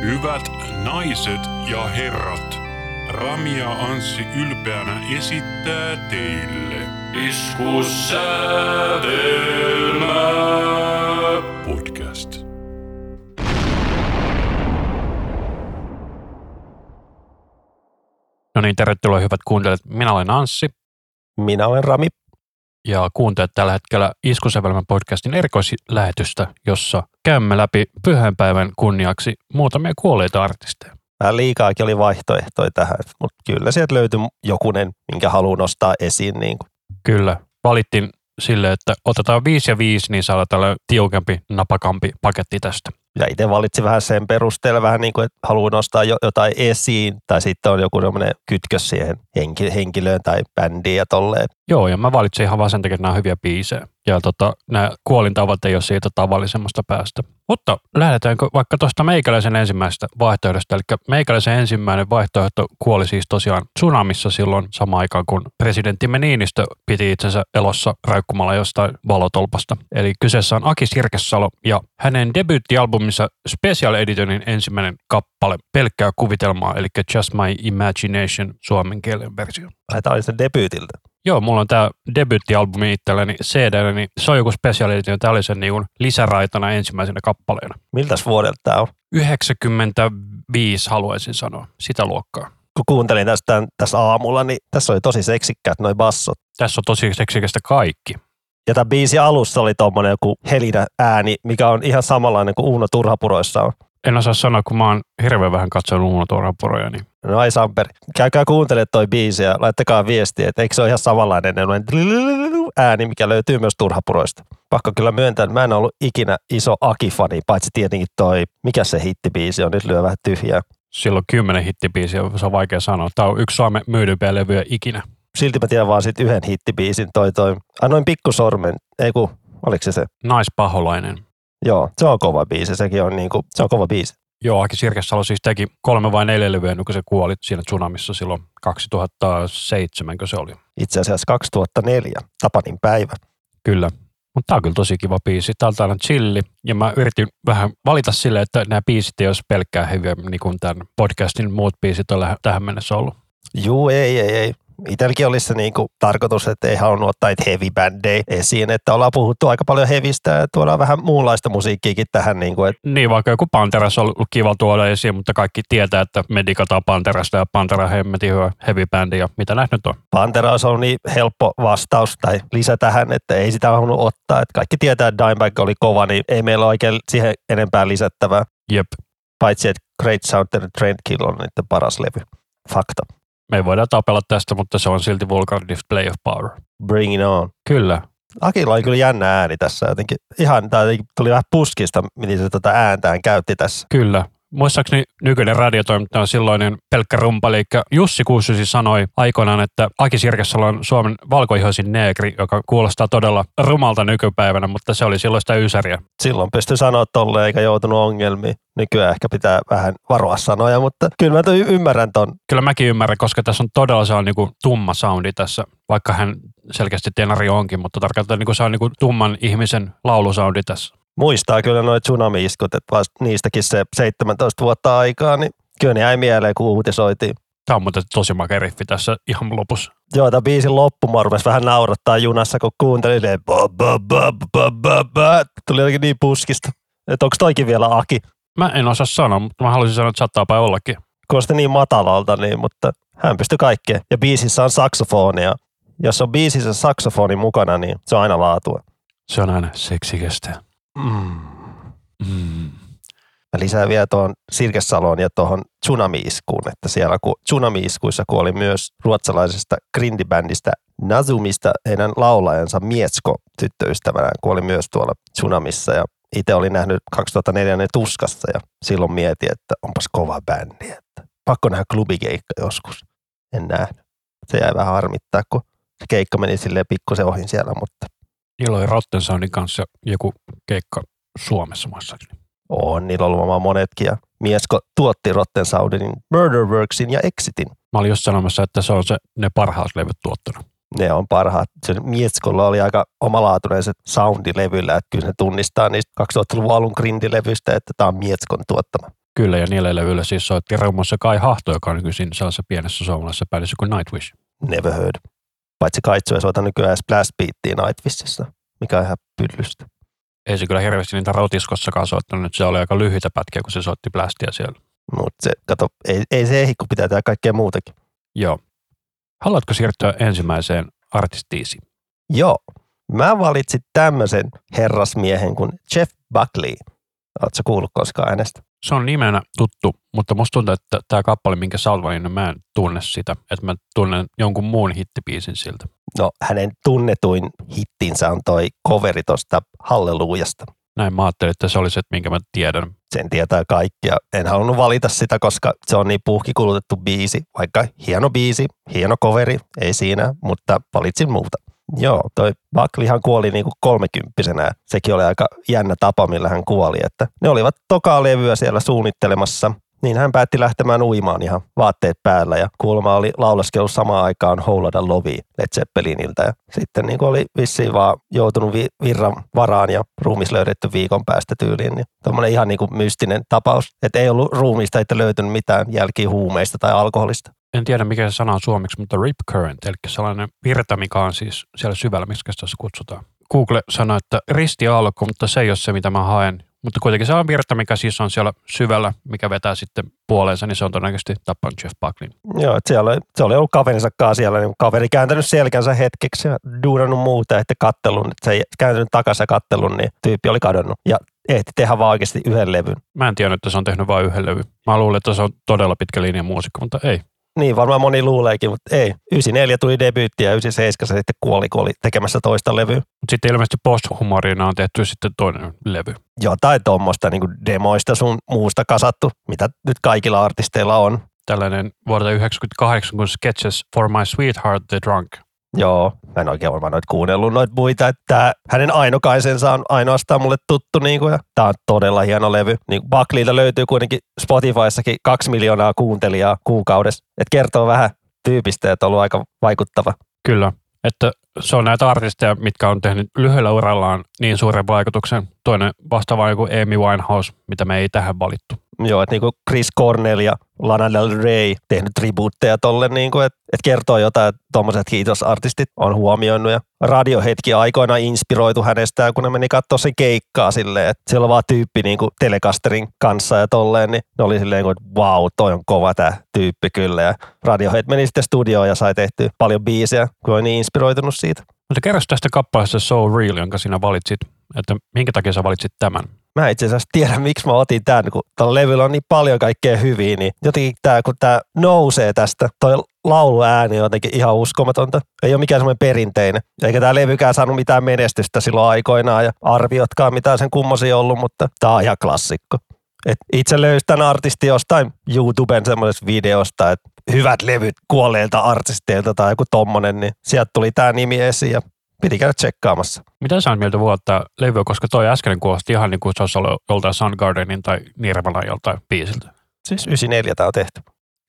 Hyvät naiset ja herrat, Rami ja Anssi ylpeänä esittää teille Iskussäätelmä podcast. No niin, tervetuloa hyvät kuuntelijat. Minä olen Anssi Minä olen Rami. Ja kuuntelet tällä hetkellä Iskusävelmän podcastin erikoislähetystä, jossa käymme läpi pyhänpäivän kunniaksi muutamia kuolleita artisteja. Vähän liikaakin oli vaihtoehtoja tähän, mutta kyllä sieltä löytyi jokunen, minkä haluan nostaa esiin. Niin kuin. Kyllä, valittiin sille, että otetaan viisi ja viisi, niin saadaan tällä tiukempi, napakampi paketti tästä. Ja itse valitsin vähän sen perusteella, vähän niin kuin, että haluan nostaa jo, jotain esiin, tai sitten on joku semmoinen kytkös siihen henki, henkilöön tai bändiin ja tolleen. Joo, ja mä valitsin ihan vaan sen takia, että nämä on hyviä biisejä. Ja tota, nämä kuolintavat ei ole siitä tavallisemmasta päästä. Mutta lähdetäänkö vaikka tuosta meikäläisen ensimmäisestä vaihtoehdosta. Eli meikäläisen ensimmäinen vaihtoehto kuoli siis tosiaan tsunamissa silloin samaan aikaan, kun presidenttimme Niinistö piti itsensä elossa raikkumalla jostain valotolpasta. Eli kyseessä on Aki Sirkesalo ja hänen debyyttialbumissa Special Editionin ensimmäinen kappale Pelkkää kuvitelmaa, eli Just My Imagination suomen kielen versio. Tämä oli sen debyytiltä. Joo, mulla on tämä debyyttialbumi itselleni cd niin se on joku special edition. Tämä oli sen niin lisäraitana ensimmäisenä kappaleena. Miltäs vuodelta tämä on? 95 haluaisin sanoa, sitä luokkaa. Kun kuuntelin tästä tässä aamulla, niin tässä oli tosi seksikkäät noi bassot. Tässä on tosi seksikästä kaikki. Ja tämä biisi alussa oli tuommoinen joku helinä ääni, mikä on ihan samanlainen kuin Uuno Turhapuroissa on. En osaa sanoa, kun mä oon hirveän vähän katsonut Uuno Turhaporoja, niin No ai Samperi, käykää kuuntelemaan toi biisi ja laittakaa viestiä, että eikö se ole ihan samanlainen ääni, mikä löytyy myös Turhapuroista. Pakko kyllä myöntää, että mä en ollut ikinä iso Aki-fani, paitsi tietenkin toi, mikä se hittibiisi on, nyt lyö vähän tyhjää. silloin kymmenen hittibiisiä, se on vaikea sanoa. Tämä on yksi Suomen myydympiä levyjä ikinä. Silti mä tiedän vaan sit yhden hittibiisin, toi toi, annoin pikkusormen, ei ku, oliko se se? Naispaholainen. Joo, se on kova biisi, sekin on niinku, se on kova biisi. Joo, Aki Sirkesalo siis teki kolme vai neljä levyä, kuin se kuoli siinä tsunamissa silloin 2007, kun se oli. Itse asiassa 2004, Tapanin päivä. Kyllä. Mutta tää on kyllä tosi kiva biisi. Täältä on chilli. Ja mä yritin vähän valita sille, että nämä biisit ei olisi pelkkää heviä, niin kuin tämän podcastin muut biisit on tähän mennessä ollut. Juu, ei, ei, ei. Itselläkin olisi se niinku tarkoitus, että ei halunnut ottaa heavy bändejä esiin, että ollaan puhuttu aika paljon hevistä ja tuodaan vähän muunlaista musiikkiakin tähän. Niinku, että Niin, vaikka joku Panteras on ollut kiva tuoda esiin, mutta kaikki tietää, että me digataan Panterasta ja Pantera on hemmetin hyvä heavy bändi ja mitä nähnyt nyt on. Pantera olisi ollut niin helppo vastaus tai lisä tähän, että ei sitä halunnut ottaa. Että kaikki tietää, että Dimebag oli kova, niin ei meillä ole oikein siihen enempää lisättävää. Jep, Paitsi, että Great Sound and Trendkill on niiden paras levy. Fakta. Me voidaan tapella tästä, mutta se on silti Vulgar Display of Power. Bring it on. Kyllä, Akilla oli kyllä jännä ääni tässä jotenkin. Ihan, tämä tuli vähän puskista, miten se tätä ääntään käytti tässä. Kyllä. Muistaakseni nykyinen radiotoimittaja on silloinen pelkkä rumpa, eli Jussi Kuusysi sanoi aikoinaan, että Aki Sirkesalo on Suomen valkoihoisin neegri, joka kuulostaa todella rumalta nykypäivänä, mutta se oli silloin sitä ysäriä. Silloin pystyi sanoa tolleen eikä joutunut ongelmiin. Nykyään ehkä pitää vähän varoa sanoja, mutta kyllä mä ymmärrän ton. Kyllä mäkin ymmärrän, koska tässä on todella se on niin tumma soundi tässä, vaikka hän selkeästi tenari onkin, mutta tarkoittaa niin se on niin tumman ihmisen laulusoundi tässä. Muistaa kyllä noita tsunami-iskut, että vasta niistäkin se 17 vuotta aikaa, niin kyllä ne jäi mieleen, kun uutisoitiin. Tämä on muuten tosi makea riffi tässä ihan lopussa. Joo, tämä biisin loppu mua rupesi vähän naurattaa junassa, kun kuuntelin, niin ba, ba, ba, ba, ba, ba. tuli jotenkin niin puskista. Että onko toikin vielä Aki? Mä en osaa sanoa, mutta mä haluaisin sanoa, että saattaapa ollakin. Kuulosti niin matalalta, niin, mutta hän pystyi kaikkeen. Ja biisissä on saksofonia. Jos on biisissä saksofoni mukana, niin se on aina laatua. Se on aina seksikästä. Mm. Mm. Mä lisään vielä tuohon Sirkesaloon ja tuohon Tsunami-iskuun, että siellä ku, Tsunami-iskuissa kuoli myös ruotsalaisesta grindibändistä Nazumista heidän laulajansa Mietsko tyttöystävänään kuoli myös tuolla Tsunamissa ja itse olin nähnyt 2004 ne Tuskassa ja silloin mietin, että onpas kova bändi, että pakko nähdä klubikeikka joskus. En nähnyt. Se jäi vähän harmittaa, kun se keikka meni silleen pikkusen ohin siellä, mutta Niillä oli Rotten Soundin kanssa joku keikka Suomessa muistaakseni. on niillä ollut varmaan monetkin ja Miesko tuotti Rotten Soundin, Murderworksin ja Exitin. Mä olin just sanomassa, että se on se, ne parhaat levyt tuottanut. ne on parhaat. Se Mietskolla oli aika omalaatuinen se soundi levyllä, että kyllä se tunnistaa niistä 2000-luvun alun grindilevyistä, että tämä on Mietskon tuottama. Kyllä, ja niillä levyillä siis soitti rummussa Kai Hahto, joka on nykyisin sellaisessa pienessä suomalaisessa bändissä kuin Nightwish. Never heard. Paitsi Kaitsu ei soita nykyään Splash Beattia Nightwishissa, mikä on ihan pyllystä. Ei se kyllä hirveästi niitä rotiskossakaan soittanut, nyt se oli aika lyhyitä pätkiä, kun se soitti Blastia siellä. Mutta se, kato, ei, ei se ehdi, kun pitää tehdä kaikkea muutakin. Joo. Haluatko siirtyä ensimmäiseen artistiisiin? Joo. Mä valitsin tämmöisen herrasmiehen kuin Jeff Buckley. Oletko kuullut koskaan äänestä? Se on nimenä tuttu, mutta musta tuntuu, että tämä kappale, minkä sä oot valinnut, mä en tunne sitä. Että mä tunnen jonkun muun hittibiisin siltä. No, hänen tunnetuin hittinsä on toi coveri tosta Hallelujasta. Näin mä ajattelin, että se oli se, minkä mä tiedän. Sen tietää kaikkia. En halunnut valita sitä, koska se on niin puhkikulutettu biisi. Vaikka hieno biisi, hieno coveri, ei siinä, mutta valitsin muuta. Joo, toi Buckleyhan kuoli niinku kolmekymppisenä. Sekin oli aika jännä tapa, millä hän kuoli. Että ne olivat tokaa levyä siellä suunnittelemassa. Niin hän päätti lähtemään uimaan ihan vaatteet päällä ja kuulemma oli laulaskellut samaan aikaan Houlada Lovi Led Zeppeliniltä. Ja sitten niin oli vissiin vaan joutunut vi- virran varaan ja ruumis löydetty viikon päästä tyyliin. Niin tuommoinen ihan niin kuin mystinen tapaus, että ei ollut ruumista eikä löytynyt mitään jälkiä huumeista tai alkoholista. En tiedä, mikä se sana on suomeksi, mutta rip current, eli sellainen virta, mikä on siis siellä syvällä, miksi se kutsutaan. Google sanoi, että ristiaalko, mutta se ei ole se, mitä mä haen. Mutta kuitenkin se on virta, mikä siis on siellä syvällä, mikä vetää sitten puoleensa, niin se on todennäköisesti tappanut Jeff Buckley. Joo, että siellä, se oli ollut kaverinsa kanssa siellä, niin kaveri kääntänyt selkänsä hetkeksi ja duunannut muuta, että kattelun, että se ei kääntynyt takaisin kattelun, niin tyyppi oli kadonnut. Ja ehti tehdä vaan oikeasti yhden levyn. Mä en tiedä, että se on tehnyt vain yhden levyn. Mä luulen, että se on todella pitkä linja muusikko, mutta ei. Niin varmaan moni luuleekin, mutta ei. 94 tuli debyytti ja 97 se sitten kuoli, kun oli tekemässä toista levyä. Mutta sitten ilmeisesti posthumorina on tehty sitten toinen levy. Jotain tuommoista niin demoista sun muusta kasattu, mitä nyt kaikilla artisteilla on. Tällainen vuodelta 1998, kun Sketches for My Sweetheart the Drunk. Joo, mä en oikein varmaan noita kuunnellut noita muita, että hänen ainokaisensa on ainoastaan mulle tuttu niin kuin, ja tää on todella hieno levy. Niin Buckleyta löytyy kuitenkin Spotifyssakin kaksi miljoonaa kuuntelijaa kuukaudessa. Et kertoo vähän tyypistä, että on ollut aika vaikuttava. Kyllä, että se on näitä artisteja, mitkä on tehnyt lyhyellä urallaan niin suuren vaikutuksen. Toinen vastaava joku Amy Winehouse, mitä me ei tähän valittu. Joo, että niinku Chris Cornell ja Lana Del Rey tehnyt tribuutteja tolle, niinku, että et kertoo jotain, että tuommoiset kiitosartistit on huomioinut. Ja Radiohetki aikoinaan inspiroitu hänestä, kun ne meni katsoa sen keikkaa silleen, että siellä on vaan tyyppi niinku Telecasterin kanssa ja tolleen, niin ne oli silleen, että wow, toi on kova tämä tyyppi kyllä. Ja Radiohead meni sitten studioon ja sai tehty paljon biisejä, kun oli niin inspiroitunut siitä. Mutta kerro tästä kappaleesta So Real, jonka sinä valitsit, että minkä takia sä valitsit tämän? Mä itse asiassa tiedä, miksi mä otin tämän, kun tällä levyllä on niin paljon kaikkea hyviä, niin jotenkin tämä, kun tämä nousee tästä, toi lauluääni on jotenkin ihan uskomatonta. Ei ole mikään semmoinen perinteinen. Eikä tämä levykään saanut mitään menestystä silloin aikoinaan ja arviotkaan mitään sen kummosia ollut, mutta tämä on ihan klassikko. Et itse löysin tämän artistin jostain YouTuben semmoisesta videosta, että hyvät levyt kuolleilta artisteilta tai joku tommonen, niin sieltä tuli tämä nimi esiin ja piti käydä tsekkaamassa. Mitä sä mieltä vuotta levyä, koska toi äskeinen kuulosti ihan niin kuin se olisi ollut joltain Soundgardenin tai Nirvana joltain biisiltä. Siis 94 tämä on tehty.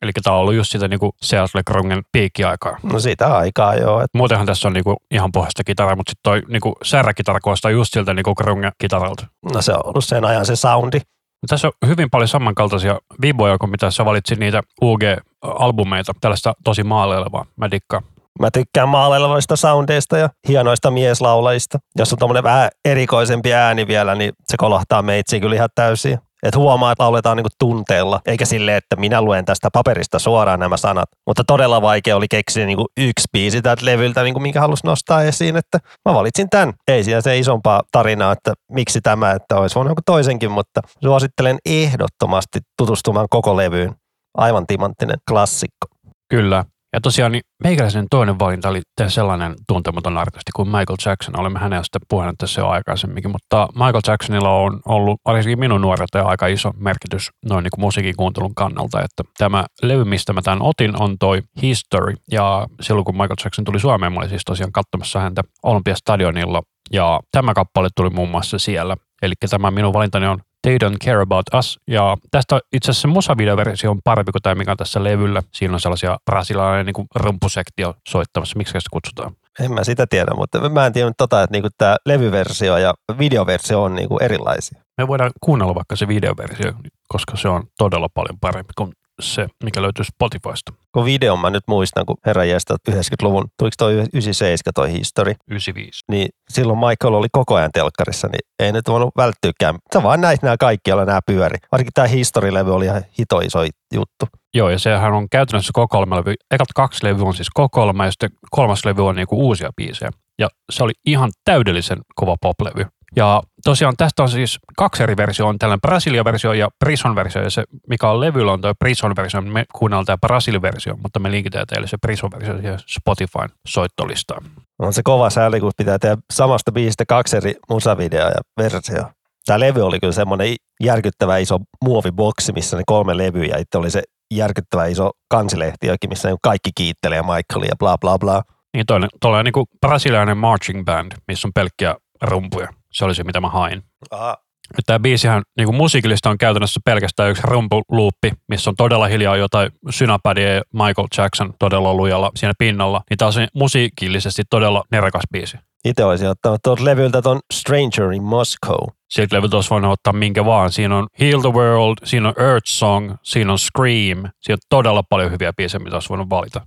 Eli tämä on ollut just sitä niin kuin Seas Legrungen piikkiaikaa. No siitä aikaa joo. Et Muutenhan tässä on niinku ihan pohjasta kitaraa, mutta sitten toi niinku särräkitara kuulostaa just siltä niinku Grungen kitaralta. no se on ollut sen ajan se soundi. Tässä on hyvin paljon samankaltaisia viboja kuin mitä sä valitsit niitä UG-albumeita, tällaista tosi maalailevaa. Mä dikkaan. Mä tykkään maalailevista soundeista ja hienoista mieslaulajista. Jos on tommonen vähän erikoisempi ääni vielä, niin se kolahtaa meitsiä kyllä ihan täysin. Et huomaa, että lauletaan niinku tunteella, eikä silleen, että minä luen tästä paperista suoraan nämä sanat. Mutta todella vaikea oli keksiä niinku yksi biisi tältä levyltä, niinku minkä halusi nostaa esiin, että mä valitsin tämän. Ei siinä se isompaa tarinaa, että miksi tämä, että olisi voinut joku toisenkin, mutta suosittelen ehdottomasti tutustumaan koko levyyn. Aivan timanttinen klassikko. Kyllä. Ja tosiaan niin meikäläisen toinen valinta oli sellainen tuntematon artisti kuin Michael Jackson. Olemme hänestä puhuneet tässä jo aikaisemminkin, mutta Michael Jacksonilla on ollut ainakin minun nuoruuteen aika iso merkitys noin niin kuin musiikin kuuntelun kannalta. Että tämä levy, mistä mä tämän otin, on toi History. Ja silloin kun Michael Jackson tuli Suomeen, mä olin siis tosiaan katsomassa häntä Olympiastadionilla. Ja tämä kappale tuli muun muassa siellä. Eli tämä minun valintani on They Don't Care About Us. Ja tästä itse asiassa musavideoversio on parempi kuin tämä, mikä on tässä levyllä. Siinä on sellaisia brasilainen niin rumpusektio soittamassa. Miksi sitä kutsutaan? En mä sitä tiedä, mutta mä en tiedä tota, että niinku tämä levyversio ja videoversio on niinku erilaisia. Me voidaan kuunnella vaikka se videoversio. koska se on todella paljon parempi kuin se, mikä löytyy Spotifysta. Kun videon mä nyt muistan, kun herra jästä 90-luvun, tuliko toi 97 toi history, 95. niin silloin Michael oli koko ajan telkkarissa, niin ei nyt voinut välttyykään. Sä vaan näit nämä kaikki, joilla nämä pyöri. Varsinkin tämä historilevy oli ihan hito iso juttu. Joo, ja sehän on käytännössä kokoelmalevy. Ekat kaksi levyä on siis kokoelma, ja sitten kolmas levy on niinku uusia biisejä. Ja se oli ihan täydellisen kova poplevy. Ja tosiaan tästä on siis kaksi eri versioa. On tällainen Brasilia-versio ja Prison-versio. Ja se, mikä on levyllä, on tuo Prison-versio. Me kuunnellaan tämä Brasilia-versio, mutta me linkitään teille se Prison-versio siihen Spotifyn soittolistaan. On se kova sääli, kun pitää tehdä samasta biisistä kaksi eri musavideoa ja versio. Tämä levy oli kyllä semmoinen järkyttävä iso muoviboksi, missä ne kolme levyä itse oli se järkyttävä iso kansilehtiökin, missä ne kaikki kiittelee Michaelia ja bla bla bla. Niin toinen, toinen niin kuin brasilialainen marching band, missä on pelkkiä rumpuja. Se oli se, mitä mä hain. Aha. Tämä biisihän niin kuin musiikillista on käytännössä pelkästään yksi rumpuluuppi, missä on todella hiljaa jotain synapädiä ja Michael Jackson todella lujalla siinä pinnalla. Niin tämä on musiikillisesti todella nerokas biisi. Itse olisin ottanut tuolta levyltä ton Stranger in Moscow. Siltä levyltä olisi voinut ottaa minkä vaan. Siinä on Heal the World, siinä on Earth Song, siinä on Scream. Siinä on todella paljon hyviä biisejä, mitä olisi voinut valita.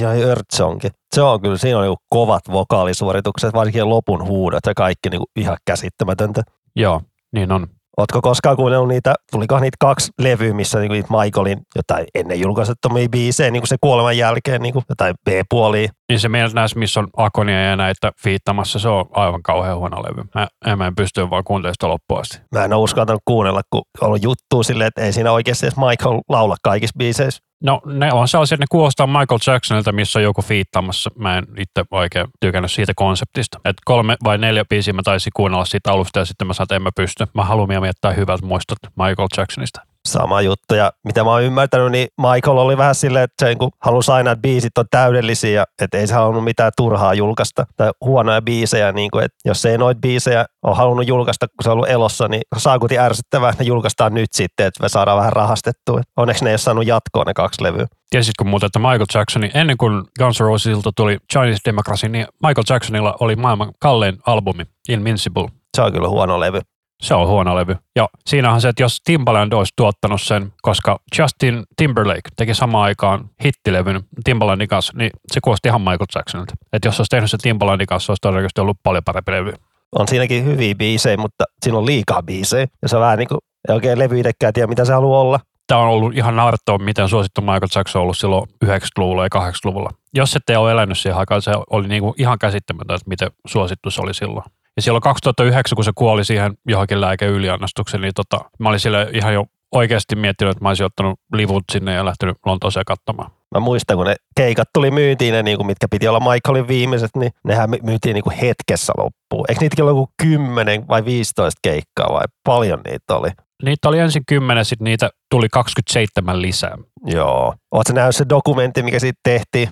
Ja Earthsongkin. Se on kyllä, siinä on niinku kovat vokaalisuoritukset, varsinkin lopun huudot ja kaikki niinku ihan käsittämätöntä. Joo, niin on. Ootko koskaan kuunnellut niitä, tulikohan niitä kaksi levyä, missä niinku niitä Michaelin jotain ennen julkaisettomia biisejä, niinku se kuoleman jälkeen, niinku jotain B-puolia. Niin se meidän näissä, missä on Akonia ja näitä fiittamassa, se on aivan kauhean huono levy. Mä, en, mä en pysty vaan kuuntelemaan sitä loppuun asti. Mä en ole uskaltanut kuunnella, kun on ollut juttua silleen, että ei siinä oikeasti edes Michael laula kaikissa biiseissä. No ne on sellaisia, että ne kuulostaa Michael Jacksonilta, missä on joku fiittamassa. Mä en itse oikein tykännyt siitä konseptista. Että kolme vai neljä biisiä mä taisin kuunnella siitä alusta ja sitten mä sanoin, että en mä pysty. Mä haluan jättää hyvät muistot Michael Jacksonista. Sama juttu. Ja mitä mä oon ymmärtänyt, niin Michael oli vähän silleen, että se niin halusi aina, että biisit on täydellisiä että ei se halunnut mitään turhaa julkaista tai huonoja biisejä. Niin kuin, että jos ei noita biisejä ole halunnut julkaista, kun se on ollut elossa, niin saakuti ärsyttävää, että ne julkaistaan nyt sitten, että me saadaan vähän rahastettua. Onneksi ne ei ole saanut jatkoa ne kaksi levyä. Tiesitkö muuten, että Michael Jacksonin, ennen kuin Guns N' Rosesilta tuli Chinese Democracy, niin Michael Jacksonilla oli maailman kallein albumi, Invincible. Se on kyllä huono levy. Se on huono levy. Ja siinä on se, että jos Timbaland olisi tuottanut sen, koska Justin Timberlake teki samaan aikaan hittilevyn Timbalandin kanssa, niin se kuulosti ihan Michael Jacksonilta. Että jos olisi tehnyt se Timbalandin kanssa, se olisi todennäköisesti ollut paljon parempi levy. On siinäkin hyviä biisejä, mutta siinä on liikaa biisejä. Ja se on vähän niin kuin, ei oikein levy itsekään tiedä, mitä se haluaa olla. Tämä on ollut ihan naurettava, miten suosittu Michael Jackson on ollut silloin 90-luvulla ja 80-luvulla. Jos ette ole elänyt siihen aikaan, se oli niin kuin ihan käsittämätöntä, että miten suosittu se oli silloin. Ja silloin 2009, kun se kuoli siihen johonkin lääkeyliannostukseen, niin tota, mä olin sille ihan jo oikeasti miettinyt, että mä olisin ottanut livut sinne ja lähtenyt Lontooseen katsomaan. Mä muistan, kun ne keikat tuli myyntiin, ne, niin kuin, mitkä piti olla Michaelin viimeiset, niin nehän myytiin niin kuin hetkessä loppuun. Eikö niitäkin ollut joku 10 vai 15 keikkaa vai paljon niitä oli? Niitä oli ensin 10, sitten niitä tuli 27 lisää. Joo. Oletko nähnyt se dokumentti, mikä siitä tehtiin?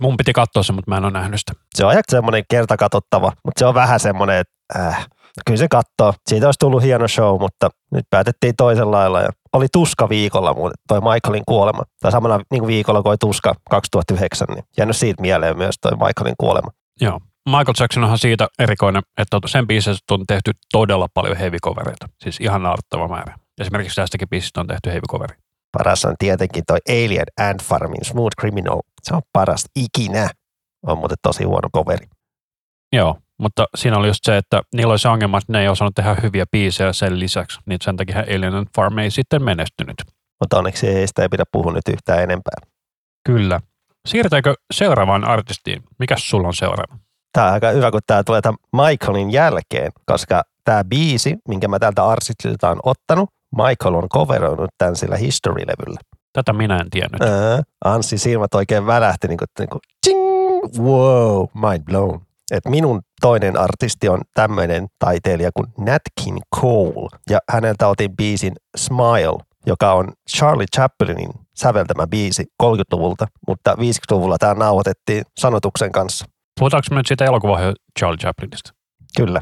Mun piti katsoa se, mutta mä en ole nähnyt sitä. Se on aika semmoinen kertakatottava, mutta se on vähän semmoinen, että äh, kyllä se katsoo. Siitä olisi tullut hieno show, mutta nyt päätettiin toisella lailla. Ja oli tuska viikolla muuten, toi Michaelin kuolema. Tai samana niin kuin viikolla, oli tuska 2009, niin jäänyt siitä mieleen myös toi Michaelin kuolema. Joo. Michael Jackson onhan siitä erikoinen, että sen biisistä on tehty todella paljon heavy covereita. Siis ihan naurattava määrä. Esimerkiksi tästäkin biisistä on tehty heavy coveri. Paras on tietenkin toi Alien Ant Farmin Smooth Criminal. Se on paras ikinä. On muuten tosi huono coveri. Joo, mutta siinä oli just se, että niillä oli se ongelma, että ne ei osannut tehdä hyviä biisejä sen lisäksi. Niin sen takia Alien Ant Farm ei sitten menestynyt. Mutta onneksi ei sitä ei pidä puhua nyt yhtään enempää. Kyllä. Siirrytäänkö seuraavaan artistiin? Mikäs sulla on seuraava? Tämä on aika hyvä, kun tämä tulee tämän Michaelin jälkeen, koska tämä biisi, minkä mä tältä artistilta on ottanut, Michael on coveroinut tämän sillä History-levyllä. Tätä minä en tiennyt. Ää, Anssi silmät oikein välähti, niin kuin, niin kuin ting, wow, mind blown. Et minun toinen artisti on tämmöinen taiteilija kuin Nat King Cole, ja häneltä otin biisin Smile, joka on Charlie Chaplinin säveltämä biisi 30-luvulta, mutta 50-luvulla tämä nauhoitettiin sanotuksen kanssa. Puhutaanko me nyt siitä elokuvaa Charlie Chaplinista? Kyllä.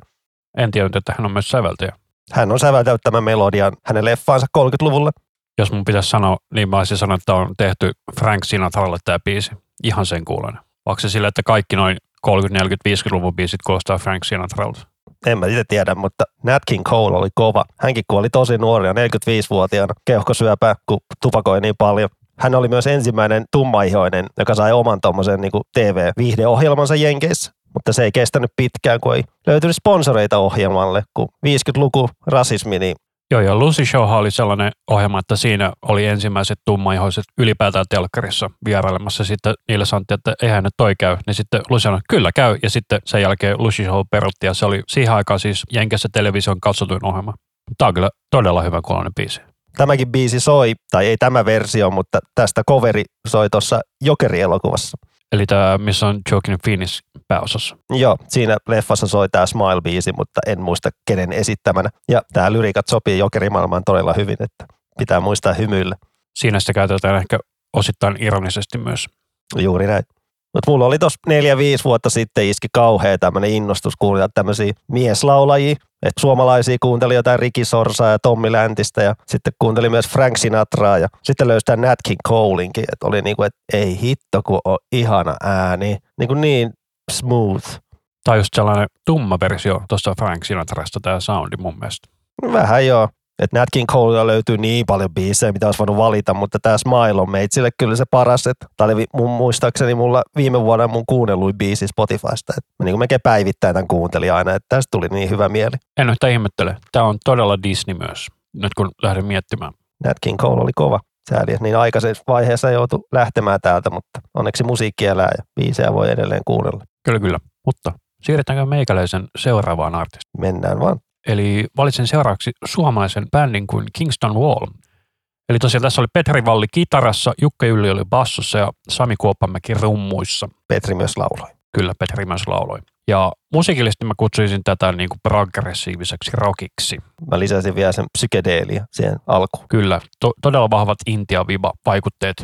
En tiennyt, että hän on myös säveltäjä. Hän on säveltänyt tämän melodian hänen leffaansa 30-luvulla. Jos mun pitäisi sanoa, niin mä olisin sanonut, että on tehty Frank Sinatralle tämä biisi. Ihan sen kuulen. Onko se sillä, että kaikki noin 30, 40, 50-luvun biisit kuulostaa Frank Sinatralta? En mä itse tiedä, mutta Nat King Cole oli kova. Hänkin kuoli tosi nuoria, 45-vuotiaana keuhkosyöpää, kun tupakoi niin paljon. Hän oli myös ensimmäinen tummaihoinen, joka sai oman tuommoisen niin TV-viihdeohjelmansa Jenkeissä. Mutta se ei kestänyt pitkään, kun ei löytynyt sponsoreita ohjelmalle, kun 50-luku rasismi, niin Joo, ja Lucy Show oli sellainen ohjelma, että siinä oli ensimmäiset tummaihoiset ylipäätään telkkarissa vierailemassa. Sitten niille sanottiin, että eihän nyt toi käy. Niin sitten Lucy sanoi, kyllä käy. Ja sitten sen jälkeen Lucy Show perutti ja se oli siihen aikaan siis Jenkessä television katsotuin ohjelma. Tämä on kyllä todella hyvä kuulonen biisi. tämäkin biisi soi, tai ei tämä versio, mutta tästä coveri soi tuossa Jokeri-elokuvassa. Eli tämä, missä on Joaquin Phoenix pääosassa. Joo, siinä leffassa soi tämä Smile-biisi, mutta en muista kenen esittämänä. Ja tämä lyrikat sopii Jokerimaailmaan todella hyvin, että pitää muistaa hymyillä. Siinä sitä käytetään ehkä osittain ironisesti myös. Juuri näin. Mutta mulla oli tuossa neljä, viisi vuotta sitten iski kauhea tämmöinen innostus kuunnella tämmöisiä mieslaulajia. Että suomalaisia kuunteli jotain Riki Sorsaa ja Tommi Läntistä ja sitten kuunteli myös Frank Sinatraa ja sitten löysi tämän Nat King Colinkin. Että oli niinku, että ei hitto kun on ihana ääni. Niin kuin niin smooth. Tai just sellainen tumma versio tuosta Frank Sinatrasta tämä soundi mun mielestä. Vähän joo. Että Nat King Colella löytyy niin paljon biisejä, mitä olisi voinut valita, mutta tämä Smile on meitsille kyllä se paras. Tämä oli mun, muistaakseni mulla viime vuonna mun kuunnelluin biisi Spotifysta. Et mä niin melkein päivittäin tämän kuuntelin aina, että tästä tuli niin hyvä mieli. En yhtään ihmettele. Tämä on todella Disney myös, nyt kun lähden miettimään. Nat King Cole oli kova. Sääli, niin aikaisessa vaiheessa joutui lähtemään täältä, mutta onneksi musiikki elää ja biisejä voi edelleen kuunnella. Kyllä, kyllä. Mutta siirretäänkö meikäläisen seuraavaan artistiin? Mennään vaan. Eli valitsen seuraavaksi suomalaisen bändin kuin Kingston Wall. Eli tosiaan tässä oli Petri Valli kitarassa, Jukka Ylli oli bassossa ja Sami Kuoppamäki rummuissa. Petri myös lauloi. Kyllä, Petri myös lauloi. Ja musiikillisesti mä kutsuisin tätä niin kuin progressiiviseksi rockiksi. Mä lisäsin vielä sen psykedeelia siihen alkuun. Kyllä, to- todella vahvat Intia-viva-vaikutteet.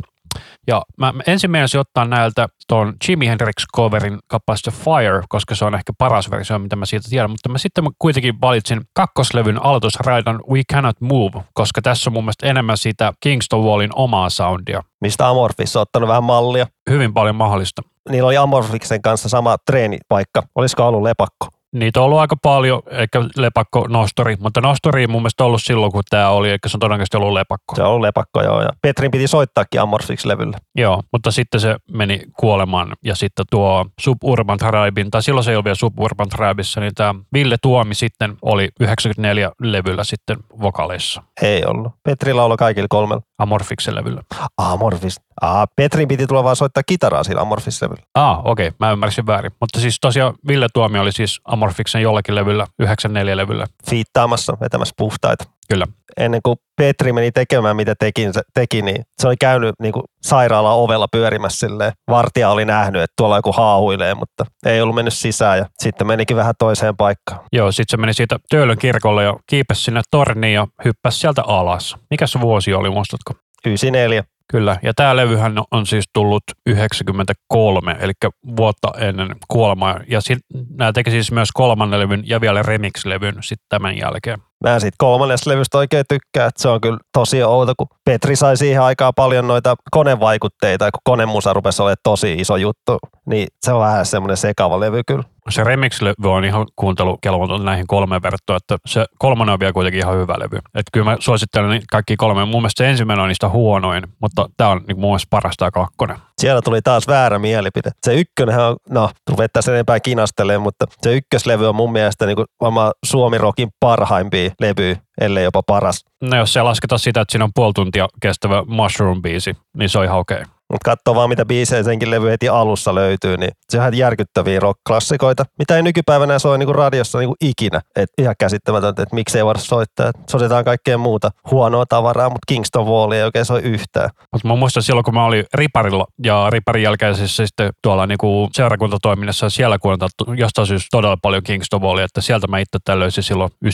Ja mä ensin meinasin ottaa näiltä tuon Jimi Hendrix coverin kappaleesta Fire, koska se on ehkä paras versio, mitä mä siitä tiedän, mutta mä sitten mä kuitenkin valitsin kakkoslevyn aloitusraidan We Cannot Move, koska tässä on mun mielestä enemmän sitä Kingston Wallin omaa soundia. Mistä Amorphis on ottanut vähän mallia. Hyvin paljon mahdollista. Niillä oli Amorphiksen kanssa sama treenipaikka. Olisiko ollut lepakko? Niitä on ollut aika paljon, eikä lepakko nostori, mutta nostori mun mielestä ollut silloin, kun tämä oli, eikä se on todennäköisesti ollut lepakko. Se on ollut lepakko, joo. Ja Petrin piti soittaakin Amorphix-levylle. Joo, mutta sitten se meni kuolemaan ja sitten tuo Suburban Tribein, tai silloin se ei ole vielä Suburban Tribeissa, niin tämä Ville Tuomi sitten oli 94 levyllä sitten vokaleissa, Ei ollut. Petri lauloi kaikilla kolmella. Amorfiksen levyllä. Amorphis. Ah, Petrin piti tulla vaan soittaa kitaraa sillä Amorphis-levyllä. Ah, okei, okay, mä ymmärsin väärin. Mutta siis tosiaan Ville Tuomi oli siis Amorfiksen jollakin levyllä, 94 levyllä. Fiittaamassa, vetämässä puhtaita. Kyllä. Ennen kuin Petri meni tekemään, mitä teki, se, teki niin se oli käynyt niin kuin sairaalan ovella pyörimässä silleen. Vartija oli nähnyt, että tuolla joku haahuilee, mutta ei ollut mennyt sisään ja sitten menikin vähän toiseen paikkaan. Joo, sitten se meni siitä Töölön kirkolle ja kiipesi sinne torniin ja hyppäsi sieltä alas. Mikä se vuosi oli, muistatko? 94. Kyllä, ja tämä levyhän on siis tullut 93, eli vuotta ennen kuolemaa. Ja sit, nämä teki siis myös kolmannen levyn ja vielä remix-levyn sitten tämän jälkeen. Mä siitä kolmannesta levystä oikein tykkää, että se on kyllä tosi outo, kun Petri sai siihen aikaan paljon noita konevaikutteita, kun konemusa rupesi olemaan tosi iso juttu, niin se on vähän semmoinen sekava levy kyllä. Se remix-levy on ihan kuuntelukelvoton näihin kolmeen verrattuna, että se kolmannen on vielä kuitenkin ihan hyvä levy. Että kyllä mä suosittelen kaikki kolme. Mun mielestä se ensimmäinen on niistä huonoin, mutta tämä on niin mun mielestä paras tämä kakkonen. Siellä tuli taas väärä mielipide. Se ykkönen on, no ruvetaan sen enempää kinastelemaan, mutta se ykköslevy on mun mielestä niin kuin varmaan Suomi-rokin parhaimpia levyjä, ellei jopa paras. No jos se lasketaan sitä, että siinä on puoli tuntia kestävä Mushroom-biisi, niin se on ihan okei. Okay. Mutta katsoo vaan, mitä biisejä senkin levy heti alussa löytyy, niin se on ihan järkyttäviä rock-klassikoita, mitä ei nykypäivänä soi niinku radiossa niinku ikinä. Et ihan käsittämätöntä, että miksei voida soittaa. Et soitetaan kaikkea muuta huonoa tavaraa, mutta Kingston Wall ei oikein soi yhtään. Mutta mä muistan silloin, kun mä olin Riparilla ja Riparin jälkeisessä sitten tuolla niinku seurakuntatoiminnassa siellä kuunnelta jostain syystä todella paljon Kingston Wallia, että sieltä mä itse tämän löysin silloin 99-2000.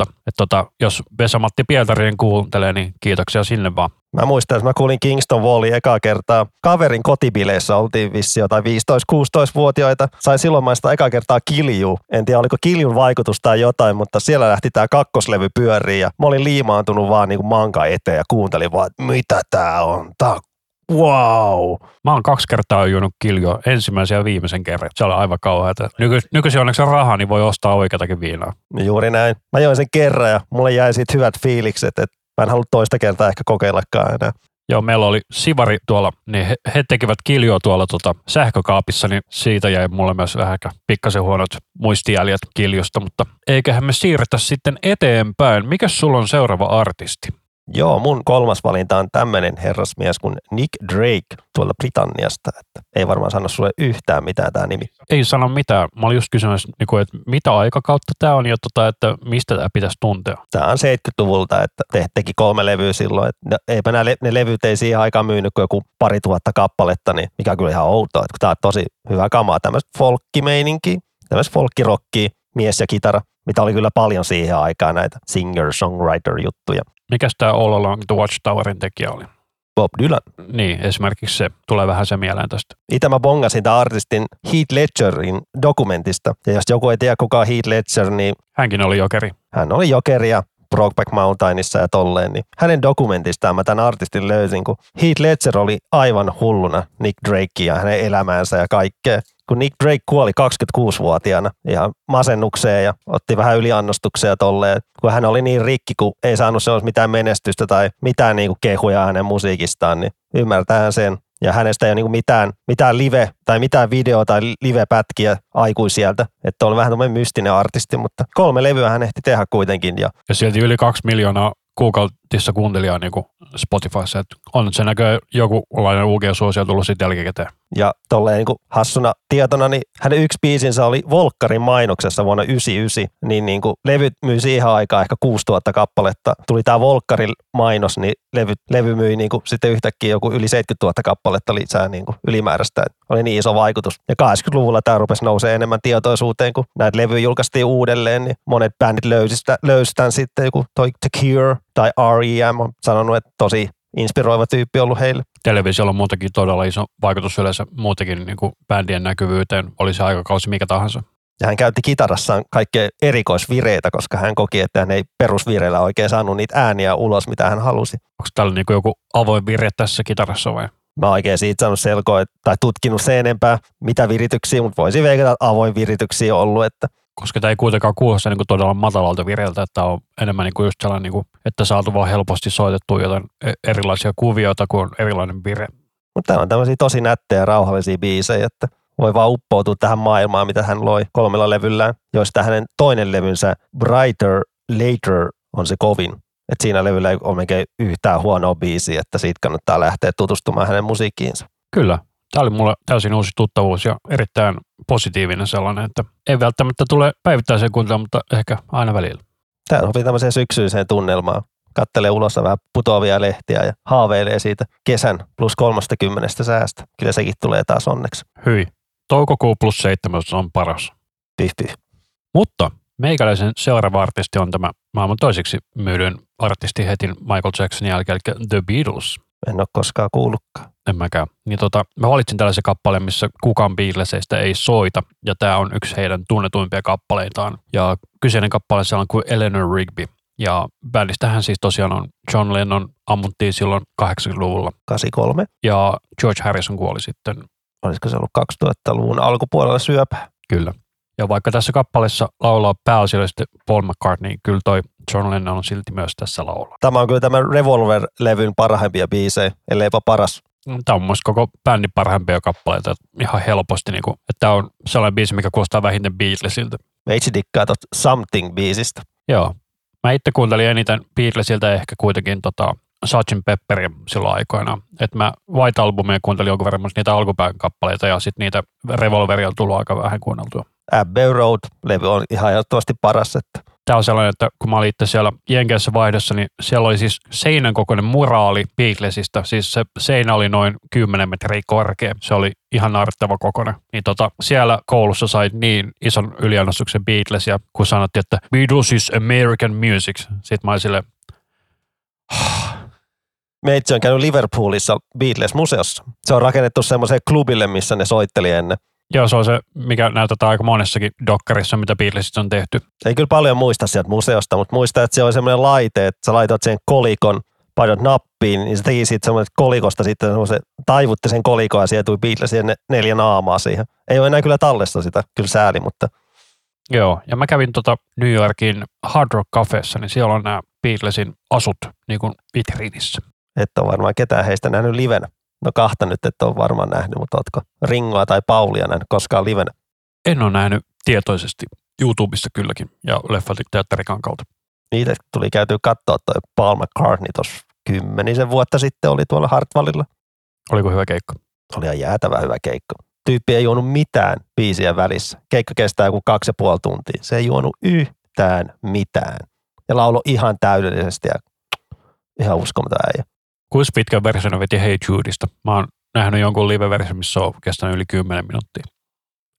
Että tota, jos Vesa-Matti Pietarinen kuuntelee, niin kiitoksia sinne vaan. Mä muistan, että mä kuulin Kingston Wallin ekaa kertaa. Kaverin kotibileissä oltiin vissi jotain 15-16-vuotiaita. Sain silloin maistaa ekaa kertaa kilju. En tiedä, oliko kiljun vaikutus tai jotain, mutta siellä lähti tää kakkoslevy pyöriin ja mä olin liimaantunut vaan niin kuin manka eteen ja kuuntelin vaan, että mitä tää on. Tää Wow! Mä oon kaksi kertaa juonut kiljoa, ensimmäisen ja viimeisen kerran. Se oli aivan kauheata. Nyky, nykyisin onneksi on rahaa, niin voi ostaa oikeatakin viinaa. Juuri näin. Mä join sen kerran ja mulle jäi siitä hyvät fiilikset, että mä en halua toista kertaa ehkä kokeillakaan enää. Joo, meillä oli Sivari tuolla, niin he, he tekivät kiljoa tuolla tota sähkökaapissa, niin siitä jäi mulle myös vähän pikkasen huonot muistijäljet kiljusta, mutta eiköhän me siirretä sitten eteenpäin. Mikä sulla on seuraava artisti? Joo, mun kolmas valinta on tämmöinen herrasmies kuin Nick Drake tuolta Britanniasta. Että ei varmaan sano sulle yhtään mitään tämä nimi. Ei sano mitään. Mä olin just kysynyt, niin että mitä aikakautta tämä on ja tota, että mistä tämä pitäisi tuntea. Tämä on 70-luvulta, että te, teki kolme levyä silloin. Että ne, eipä nämä, ne levyt ei siihen aikaan myynyt kuin joku pari tuhatta kappaletta, niin mikä on kyllä ihan outoa, että tämä on tosi hyvä kamaa. Tämmöistä folkkimeininkiä, tämmöistä folkkirokkia, mies ja kitara, mitä oli kyllä paljon siihen aikaan näitä singer-songwriter-juttuja. Mikäs tämä All Along the Watchtowerin tekijä oli? Bob Dylan. Niin, esimerkiksi se tulee vähän se mieleen tästä. Itse mä bongasin tämän artistin Heath Ledgerin dokumentista. Ja jos joku ei tiedä kuka on Heath Ledger, niin... Hänkin oli jokeri. Hän oli jokeri ja Brokeback Mountainissa ja tolleen, niin hänen dokumentistaan mä tämän artistin löysin, kun Heath Ledger oli aivan hulluna Nick Drakea ja hänen elämäänsä ja kaikkea kun Nick Drake kuoli 26-vuotiaana ihan masennukseen ja otti vähän yliannostuksia tolleen, kun hän oli niin rikki, kun ei saanut sellaista mitään menestystä tai mitään niin kuin kehuja hänen musiikistaan, niin ymmärtää sen. Ja hänestä ei ole niin mitään, mitään live- tai mitään video- tai live-pätkiä aikuisieltä. Että on vähän tämmöinen mystinen artisti, mutta kolme levyä hän ehti tehdä kuitenkin. Ja, ja sieltä yli kaksi miljoonaa kuukautissa kuuntelijaa niin Spotifyssa. On se näkö joku UG-suosio tullut sitten jälkikäteen. Ja tolleen niin hassuna tietona, niin hänen yksi biisinsä oli Volkkarin mainoksessa vuonna 1999, niin, niin kuin levyt myi siihen aikaan ehkä 6000 kappaletta. Tuli tämä Volkkarin mainos, niin levy, levy myi niin kuin sitten yhtäkkiä joku yli 70 000 kappaletta lisää niin kuin ylimääräistä. Oli niin iso vaikutus. Ja 80-luvulla tämä rupesi nousee enemmän tietoisuuteen, kun näitä levyjä julkaistiin uudelleen, niin monet bändit löysistä, löysitään sitten joku toi The Cure tai R.E.M. on sanonut, että tosi inspiroiva tyyppi ollut heille. Televisiolla on muutenkin todella iso vaikutus yleensä muutenkin niin kuin bändien näkyvyyteen, oli se aikakausi mikä tahansa. Ja hän käytti kitarassaan kaikkea erikoisvireitä, koska hän koki, että hän ei perusvireillä oikein saanut niitä ääniä ulos, mitä hän halusi. Onko täällä niin kuin joku avoin vire tässä kitarassa vai? Mä oikein siitä saanut selkoa tai tutkinut se enempää, mitä virityksiä, mutta voisi veikata, että avoin virityksiä ollut, että koska tämä ei kuitenkaan kuulosta niin todella matalalta vireiltä, että on enemmän niin kuin just sellainen, niin kuin, että saatu vaan helposti soitettua jotain e- erilaisia kuvioita kuin erilainen vire. Mutta täällä on tämmöisiä tosi nättejä ja rauhallisia biisejä, että voi vaan uppoutua tähän maailmaan, mitä hän loi kolmella levyllään, joista hänen toinen levynsä Brighter Later on se kovin. Et siinä levyllä ei ole yhtään huonoa biisiä, että siitä kannattaa lähteä tutustumaan hänen musiikkiinsa. Kyllä, Tämä oli mulle täysin uusi tuttavuus ja erittäin positiivinen sellainen, että ei välttämättä tule päivittäiseen kuntoon, mutta ehkä aina välillä. Tämä sopii tämmöiseen syksyiseen tunnelmaan. Kattelee ulos vähän putoavia lehtiä ja haaveilee siitä kesän plus 30 säästä. Kyllä sekin tulee taas onneksi. Hyi. Toukokuu plus 17 on paras. Pih, pih. Mutta meikäläisen seuraava artisti on tämä maailman toiseksi myydyn artisti heti Michael Jacksonin jälkeen, eli The Beatles. En ole koskaan kuullutkaan. En mäkään. Niin tota, mä valitsin tällaisen kappaleen, missä kukaan Beatlesista ei soita, ja tämä on yksi heidän tunnetuimpia kappaleitaan. Ja kyseinen kappale on kuin Eleanor Rigby. Ja bändistähän siis tosiaan on John Lennon ammuttiin silloin 80-luvulla. 83. Ja George Harrison kuoli sitten. Olisiko se ollut 2000-luvun alkupuolella syöpä? Kyllä. Ja vaikka tässä kappaleessa laulaa pääasiallisesti Paul McCartney, kyllä toi John Lennon on silti myös tässä laulaa. Tämä on kyllä tämän Revolver-levyn parhaimpia biisejä, elleipä paras. Tämä on myös koko bändin parhaimpia kappaleita ihan helposti. Niin kuin, että tämä on sellainen biisi, mikä kuulostaa vähiten Beatlesilta. Me itse dikkaa tuosta Something-biisistä. Joo. Mä itse kuuntelin eniten Beatlesilta ehkä kuitenkin tota, Sgt. Pepperia silloin aikoina. Että mä White Albumia kuuntelin jonkun verran niitä alkupään kappaleita ja sitten niitä Revolveria on tullut aika vähän kuunneltua. Abbey Road-levy on ihan ehdottomasti paras. Että Tämä on sellainen, että kun mä olin itse siellä Jenkeissä vaihdossa, niin siellä oli siis seinän kokoinen muraali Beatlesista. Siis se seinä oli noin 10 metriä korkea. Se oli ihan naarittava kokoinen. Niin tota, siellä koulussa sai niin ison yliannostuksen Beatlesia, kun sanottiin, että Beatles is American music. Sitten mä olin silleen, Meitsi on käynyt Liverpoolissa Beatles-museossa. Se on rakennettu semmoiseen klubille, missä ne soitteli ennen. Joo, se on se, mikä näytetään aika monessakin dokkarissa, mitä Beatlesista on tehty. Ei kyllä paljon muista sieltä museosta, mutta muista, että se on semmoinen laite, että sä laitat sen kolikon painot nappiin, niin se teki siitä semmoinen kolikosta sitten semmoisen, taivutti sen kolikon ja siellä tuli Beatlesin ne neljä naamaa siihen. Ei ole enää kyllä tallessa sitä, kyllä sääli, mutta Joo, ja mä kävin tota New Yorkin Hard Rock Cafeessa, niin siellä on nämä Beatlesin asut niin kuin vitriinissä. et ole varmaan ketään heistä nähnyt livenä. No kahta nyt et ole varmaan nähnyt, mutta ootko Ringoa tai Paulia nähnyt koskaan livenä? En ole nähnyt tietoisesti YouTubesta kylläkin ja leffateatterikan kautta. Niitä tuli käytyä katsoa toi Paul McCartney tuossa kymmenisen vuotta sitten oli tuolla Hartwallilla. Oliko hyvä keikka? Oli ihan jäätävä hyvä keikka. Tyyppi ei juonut mitään biisiä välissä. Keikka kestää joku kaksi ja puoli tuntia. Se ei juonut yhtään mitään. Ja laulo ihan täydellisesti ja ihan uskomaton äijä. Kuinka pitkän version veti Hey Judeista? Mä oon nähnyt jonkun live-version, missä on kestänyt yli 10 minuuttia.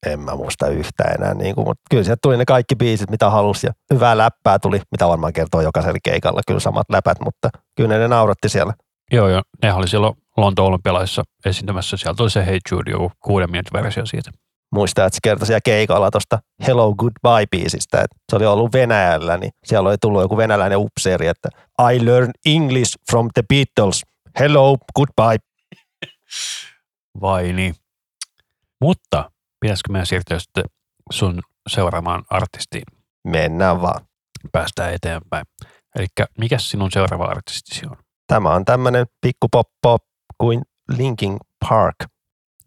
En mä muista yhtään enää, niin kuin, mutta kyllä sieltä tuli ne kaikki biisit, mitä halusi ja hyvää läppää tuli, mitä varmaan kertoo jokaisella keikalla, kyllä samat läpät, mutta kyllä ne, ne nauratti siellä. Joo, joo. Ne oli silloin Lontoon olympialaisissa esiintymässä. Sieltä oli se Hey Jude, joku kuuden minuutin versio siitä. Muistaa, että se kertoi siellä keikalla tuosta Hello Goodbye-biisistä, että se oli ollut Venäjällä, niin siellä oli tullut joku venäläinen upseeri, että I learned English from the Beatles. Hello, goodbye. Vai niin. Mutta pitäisikö meidän siirtyä sitten sun seuraamaan artistiin? Mennään vaan. Päästään eteenpäin. Eli mikä sinun seuraava artistisi on? Tämä on tämmöinen pikku pop pop kuin Linkin Park.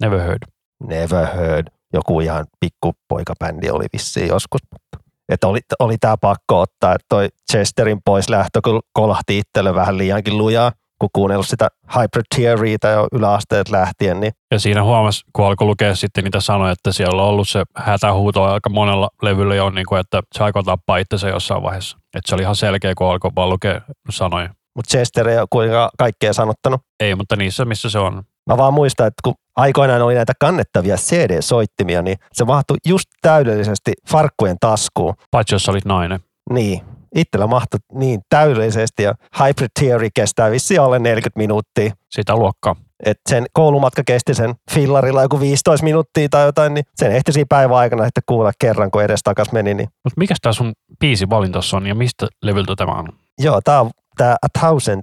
Never heard. Never heard. Joku ihan pikkupoikabändi oli vissiin joskus. Mutta että oli, oli tämä pakko ottaa, että toi Chesterin pois lähtö kyllä kolahti itselle vähän liiankin lujaa, kun kuunnellut sitä Hyper Theoryta jo yläasteet lähtien, niin Ja siinä huomasi, kun alkoi lukea sitten niitä sanoja, että siellä on ollut se hätähuuto aika monella levyllä jo, niin kuin, että se aikoo tappaa itsensä jossain vaiheessa. Että se oli ihan selkeä, kun alkoi vaan lukea sanoja. mutta Chester ei ole kuitenkaan kaikkea sanottanut. Ei, mutta niissä, missä se on. Mä vaan muistan, että kun aikoinaan oli näitä kannettavia CD-soittimia, niin se mahtui just täydellisesti farkkujen taskuun. Paitsi jos olit nainen. Niin, itsellä mahtui niin täydellisesti ja Hybrid Theory kestää vissiin alle 40 minuuttia. Sitä luokkaa. Et sen koulumatka kesti sen fillarilla joku 15 minuuttia tai jotain, niin sen ehti siinä päivän aikana sitten kuulla kerran, kun edes takas meni. Niin. Mutta mikä tämä sun biisi valintossa on ja mistä levyltä tämä on? Joo, tämä on tämä A Thousand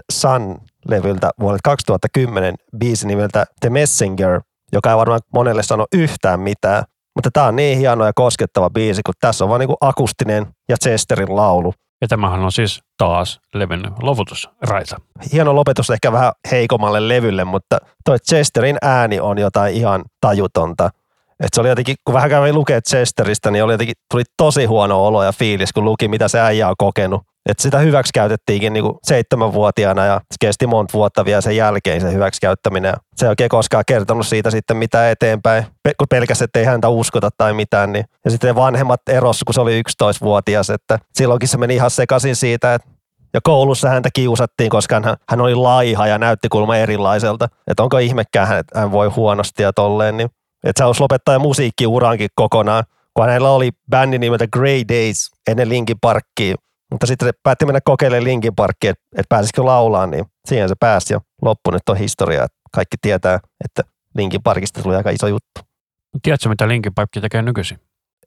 Sun-levyltä vuodelta 2010 biisi nimeltä The Messenger, joka ei varmaan monelle sano yhtään mitään. Mutta tämä on niin hieno ja koskettava biisi, kun tässä on vaan niinku akustinen ja Chesterin laulu. Ja tämähän on siis taas levyn lovutusraita. Hieno lopetus ehkä vähän heikommalle levylle, mutta toi Chesterin ääni on jotain ihan tajutonta. Et se oli jotenkin, kun vähän kävi lukea Chesteristä, niin oli jotenkin, tuli tosi huono olo ja fiilis, kun luki, mitä se äijä on kokenut. Et sitä hyväksi käytettiinkin niinku seitsemänvuotiaana ja se kesti monta vuotta vielä sen jälkeen se hyväksikäyttäminen. Se ei oikein koskaan kertonut siitä sitten mitään eteenpäin, kun pelkästään, että ei häntä uskota tai mitään. Niin. Ja sitten vanhemmat eros, kun se oli 11-vuotias, että silloinkin se meni ihan sekaisin siitä, että ja koulussa häntä kiusattiin, koska hän, hän oli laiha ja näytti kulma erilaiselta. Että onko ihmekään, hän, hän voi huonosti ja tolleen. Niin. Että se halusi lopettaa musiikkiurankin kokonaan, kun hänellä oli bändi nimeltä Grey Days ennen Linkin Parkkia. Mutta sitten se päätti mennä kokeilemaan Linkin Parkkia, että, että pääsisikö laulaa, niin siihen se pääsi ja loppu nyt on historia. Kaikki tietää, että Linkin Parkista tuli aika iso juttu. Tiedätkö, mitä Linkin Park tekee nykyisin?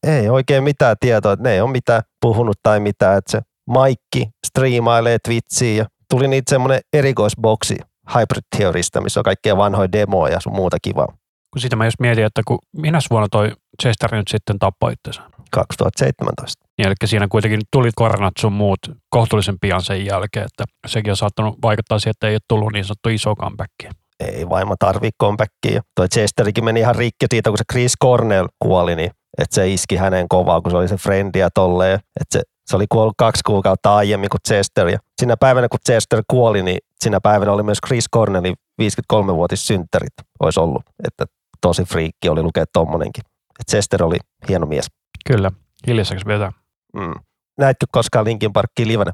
Ei oikein mitään tietoa, että ne ei ole mitään puhunut tai mitään, että se Maikki striimailee Twitchiin ja tuli niitä semmoinen erikoisboksi Hybrid Theorista, missä on kaikkea vanhoja demoja ja sun muuta kivaa. Kun siitä mä just mietin, että kun minä vuonna toi Chester nyt sitten tappoi itsensä. 2017. Niin, eli siinä kuitenkin tuli koronat sun muut kohtuullisen pian sen jälkeen, että sekin on saattanut vaikuttaa siihen, että ei ole tullut niin sanottu iso comebackia. Ei vaimo tarvii comebackia. Toi Chesterikin meni ihan rikki siitä, kun se Chris Cornell kuoli, niin että se iski hänen kovaa, kun se oli se frendi ja tolleen. Että se, se oli kuollut kaksi kuukautta aiemmin kuin Chester. Ja siinä päivänä, kun Chester kuoli, niin siinä päivänä oli myös Chris Cornellin 53-vuotis synttärit olisi ollut. Että tosi friikki oli lukea tommonenkin. Et Chester oli hieno mies. Kyllä, hiljaiseksi vetää. Mm. Näitkö koskaan Linkin Parkkiin livenä?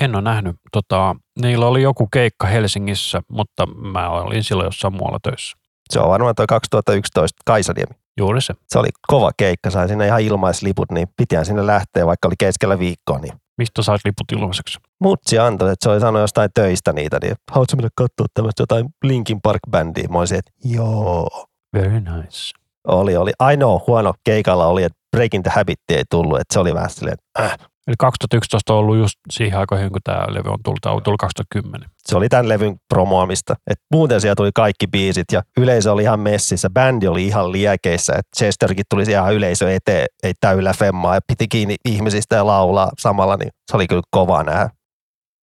En ole nähnyt. Tota, niillä oli joku keikka Helsingissä, mutta mä olin silloin jossain muualla töissä. Se on varmaan tuo 2011 Kaisaniemi. Juuri se. Se oli kova keikka, sai sinne ihan ilmaisliput, niin pitihän sinne lähteä, vaikka oli keskellä viikkoa. Niin Mistä sait liput ilmaiseksi? Mutsi antoi, että se oli sanonut jostain töistä niitä, niin haluatko mennä katsoa tämmöistä jotain Linkin Park-bändiä? Mä olisin, että joo. Very nice. Oli, oli. Ainoa huono keikalla oli, että Breaking the Habit ei tullut, että se oli vähän silleen, äh. Eli 2011 on ollut just siihen aikoihin, kun tämä levy on tullut, tämä on tullut 2010. Se oli tämän levyn promoamista. Et muuten siellä tuli kaikki biisit ja yleisö oli ihan messissä. Bändi oli ihan liekeissä. Et Chesterkin tuli ihan yleisö eteen, ei täyllä femmaa ja piti kiinni ihmisistä ja laulaa samalla. Niin se oli kyllä kova nähdä.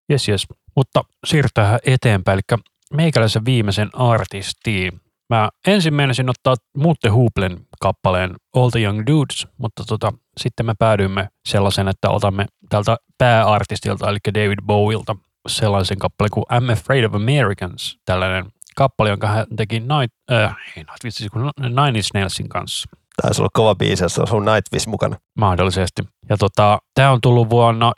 Jes, jes. Mutta siirrytään eteenpäin. Eli meikäläisen viimeisen artistiin. Mä ensin menisin ottaa Mutte Hooplen kappaleen All the Young Dudes, mutta tota, sitten me päädyimme sellaisen, että otamme tältä pääartistilta, eli David Bowilta, sellaisen kappaleen kuin I'm Afraid of Americans, tällainen kappale, jonka hän teki Night, äh, ei Night vitsi, kun Nine Inch Nailsin kanssa. Taisi olla kova biisi, jos on sun Nightwish mukana. Mahdollisesti. Ja tota, tämä on tullut vuonna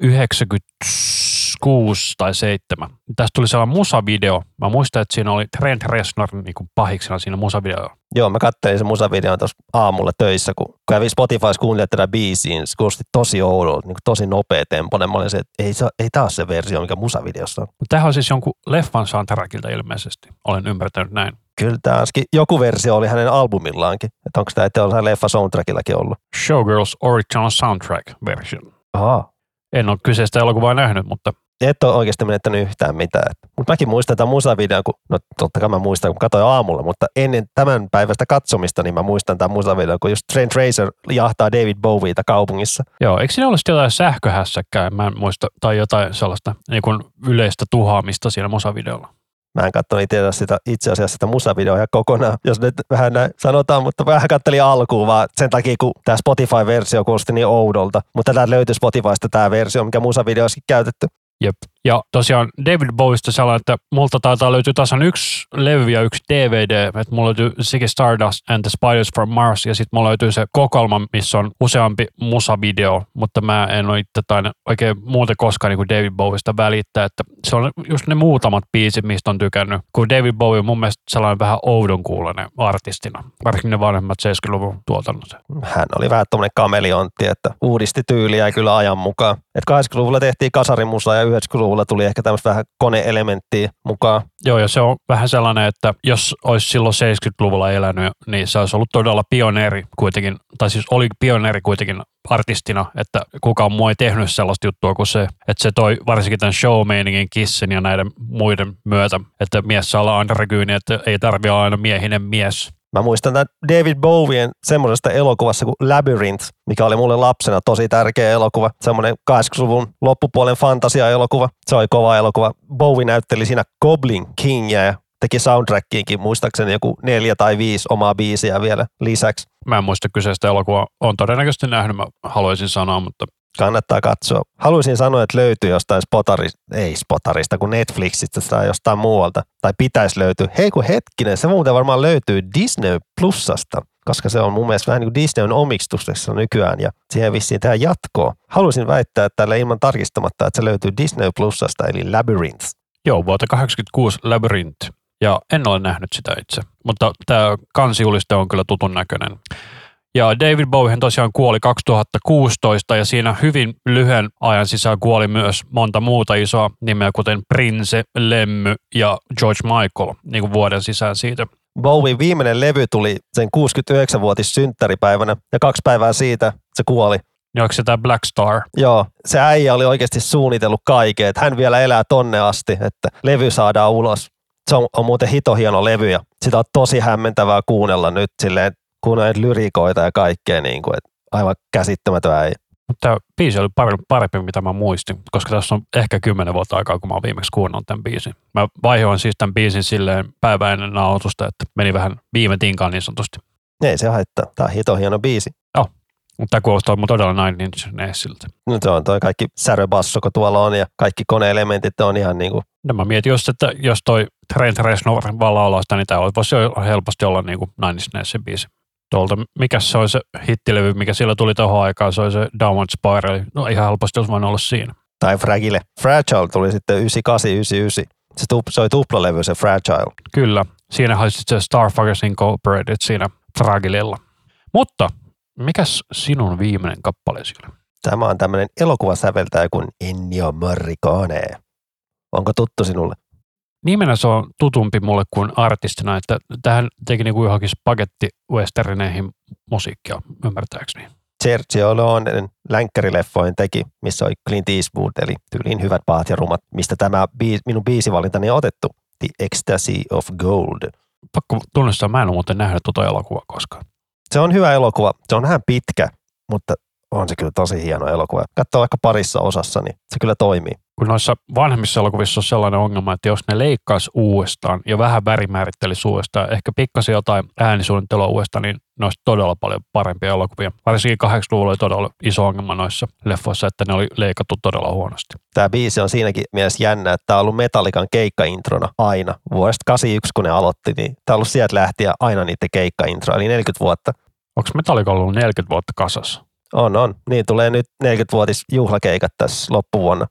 96 tai 7. Tästä tuli sellainen musavideo. Mä muistan, että siinä oli Trent Reznor niin kuin pahiksena siinä musavideolla. Joo, mä kattelin sen musavideon tuossa aamulla töissä, kun kävin Spotifys kuuntelemaan tätä biisiä, niin se kuulosti tosi oudolta, niin tosi nopea tempoinen. Mä olin se, että ei, ei taas se versio, mikä musavideossa on. Tämähän on siis jonkun leffan soundtrackilta ilmeisesti. Olen ymmärtänyt näin. Kyllä tämä joku versio oli hänen albumillaankin. Että onko tämä, että on leffa soundtrackillakin ollut? Showgirls Original Soundtrack version. Aha. En ole kyseistä elokuvaa nähnyt, mutta et ole oikeasti menettänyt yhtään mitään. Mutta mäkin muistan tämän musavideon, kun, no totta kai mä muistan, kun katsoin aamulla, mutta ennen tämän päivästä katsomista, niin mä muistan tämän musavideon, kun just Trent Racer jahtaa David Bowieta kaupungissa. Joo, eikö siinä ollut jotain sähköhässäkkää, mä en muista, tai jotain sellaista niin kuin yleistä tuhaamista siinä musavideolla? Mä en katsonut itse, sitä, itse asiassa sitä musavideoa kokonaan, jos nyt vähän näin sanotaan, mutta vähän kattelin alkuun vaan sen takia, kun tämä Spotify-versio kuulosti niin oudolta. Mutta täältä löytyy Spotifysta tämä versio, mikä musavideossakin käytetty. Jep. Ja tosiaan David Bowista sellainen, että multa taitaa löytyä tasan yksi levy ja yksi DVD. Että mulla löytyy Ziggy Stardust and the Spiders from Mars ja sitten mulla löytyy se kokoelma, missä on useampi musavideo, mutta mä en ole itse tai oikein muuten koskaan niin kuin David Bowista välittää, että se on just ne muutamat biisit, mistä on tykännyt. Kun David Bowie on mun mielestä sellainen vähän oudon kuulonen artistina, varsinkin ne vanhemmat 70-luvun tuotannot. Hän oli vähän tuommoinen kameliontti, että uudisti tyyliä kyllä ajan mukaan. Että 80-luvulla tehtiin kasarimusa ja 90-luvulla tuli ehkä tämmöistä vähän koneelementtiä mukaan. Joo, ja se on vähän sellainen, että jos olisi silloin 70-luvulla elänyt, niin se olisi ollut todella pioneeri kuitenkin, tai siis oli pioneeri kuitenkin artistina, että kukaan muu ei tehnyt sellaista juttua kuin se, että se toi varsinkin tämän show Kissin ja näiden muiden myötä, että mies saa olla että ei tarvitse olla aina miehinen mies. Mä muistan tämän David Bowien semmoisesta elokuvassa kuin Labyrinth, mikä oli mulle lapsena tosi tärkeä elokuva. Semmoinen 80-luvun loppupuolen fantasia-elokuva. Se oli kova elokuva. Bowie näytteli siinä Goblin Kingia ja teki soundtrackiinkin muistaakseni joku neljä tai viisi omaa biisiä vielä lisäksi. Mä en muista kyseistä elokuvaa. On todennäköisesti nähnyt, mä haluaisin sanoa, mutta kannattaa katsoa. Haluaisin sanoa, että löytyy jostain spotarista, ei spotarista, kuin Netflixistä tai jostain muualta. Tai pitäisi löytyä. Hei kun hetkinen, se muuten varmaan löytyy Disney Plusasta koska se on mun mielestä vähän niin kuin Disneyn omistuksessa nykyään ja siihen vissiin tehdään jatkoa. Haluaisin väittää että tällä ilman tarkistamatta, että se löytyy Disney Plusasta eli Labyrinth. Joo, vuotta 86 Labyrinth. Ja en ole nähnyt sitä itse, mutta tämä kansiuliste on kyllä tutun näköinen. Ja David Bowie tosiaan kuoli 2016 ja siinä hyvin lyhyen ajan sisään kuoli myös monta muuta isoa nimeä, kuten Prince, Lemmy ja George Michael niin kuin vuoden sisään siitä. Bowie viimeinen levy tuli sen 69-vuotis synttäripäivänä ja kaksi päivää siitä se kuoli. Ja onko se tämä Black Star? Joo, se äijä oli oikeasti suunnitellut kaiken, että hän vielä elää tonne asti, että levy saadaan ulos. Se on, on muuten hito hieno levy ja sitä on tosi hämmentävää kuunnella nyt silleen, kun näitä lyrikoita ja kaikkea, niin kuin, että aivan käsittämätön äijä. Mutta tämä biisi oli parempi, parempi, mitä mä muistin, koska tässä on ehkä kymmenen vuotta aikaa, kun mä oon viimeksi kuunnellut tämän biisin. Mä vaihoin siis tämän biisin silleen päivä ennen nautusta, että meni vähän viime tinkaan niin sanotusti. Ei se haittaa. Tämä on hito hieno biisi. Joo, mutta tämä kuulostaa mun todella Nine Inch Nailsilta. No se on toi kaikki säröbasso, kun tuolla on ja kaikki koneelementit on ihan niin kuin... No mä mietin just, että jos toi Trent Reznor vaan sitä, niin tämä voisi helposti olla niin kuin Nine Inch Nailsin biisi tuolta, mikä se oli se hittilevy, mikä sillä tuli tuohon aikaan, se oli se Downward Spiral. No ihan helposti olisi voinut olla siinä. Tai Fragile. Fragile tuli sitten 98, 99. Se, tup, se oli tuplalevy se Fragile. Kyllä. Siinä oli sitten se Starfuckers Incorporated siinä Fragilella. Mutta mikäs sinun viimeinen kappaleesi oli? Tämä on tämmöinen elokuvasäveltäjä kuin Ennio Morricone. Onko tuttu sinulle? Nimenä se on tutumpi mulle kuin artistina, että tähän teki niinku johonkin spagetti westerneihin musiikkia, ymmärtääkseni. Sergio Leonen länkkärileffoin teki, missä oli Clint Eastwood, eli tyyliin hyvät pahat ja rumat, mistä tämä biis, minun biisivalintani on otettu. The Ecstasy of Gold. Pakko tunnistaa, mä en ole muuten nähnyt tuota elokuvaa koskaan. Se on hyvä elokuva. Se on vähän pitkä, mutta on se kyllä tosi hieno elokuva. Katsoo vaikka parissa osassa, niin se kyllä toimii. Kun noissa vanhemmissa elokuvissa on sellainen ongelma, että jos ne leikkaisi uudestaan ja vähän värimäärittelisi uudestaan, ehkä pikkasen jotain äänisuunnittelua uudestaan, niin ne olisi todella paljon parempia elokuvia. Varsinkin 80-luvulla oli todella iso ongelma noissa leffoissa, että ne oli leikattu todella huonosti. Tämä biisi on siinäkin mielessä jännä, että tämä on ollut Metallican keikkaintrona aina. Vuodesta 81, kun ne aloitti, niin tämä on ollut sieltä lähtien aina niiden keikkaintro, eli 40 vuotta. Onko Metallica ollut 40 vuotta kasassa? On, on. Niin tulee nyt 40-vuotis juhlakeikat tässä loppuvuonna.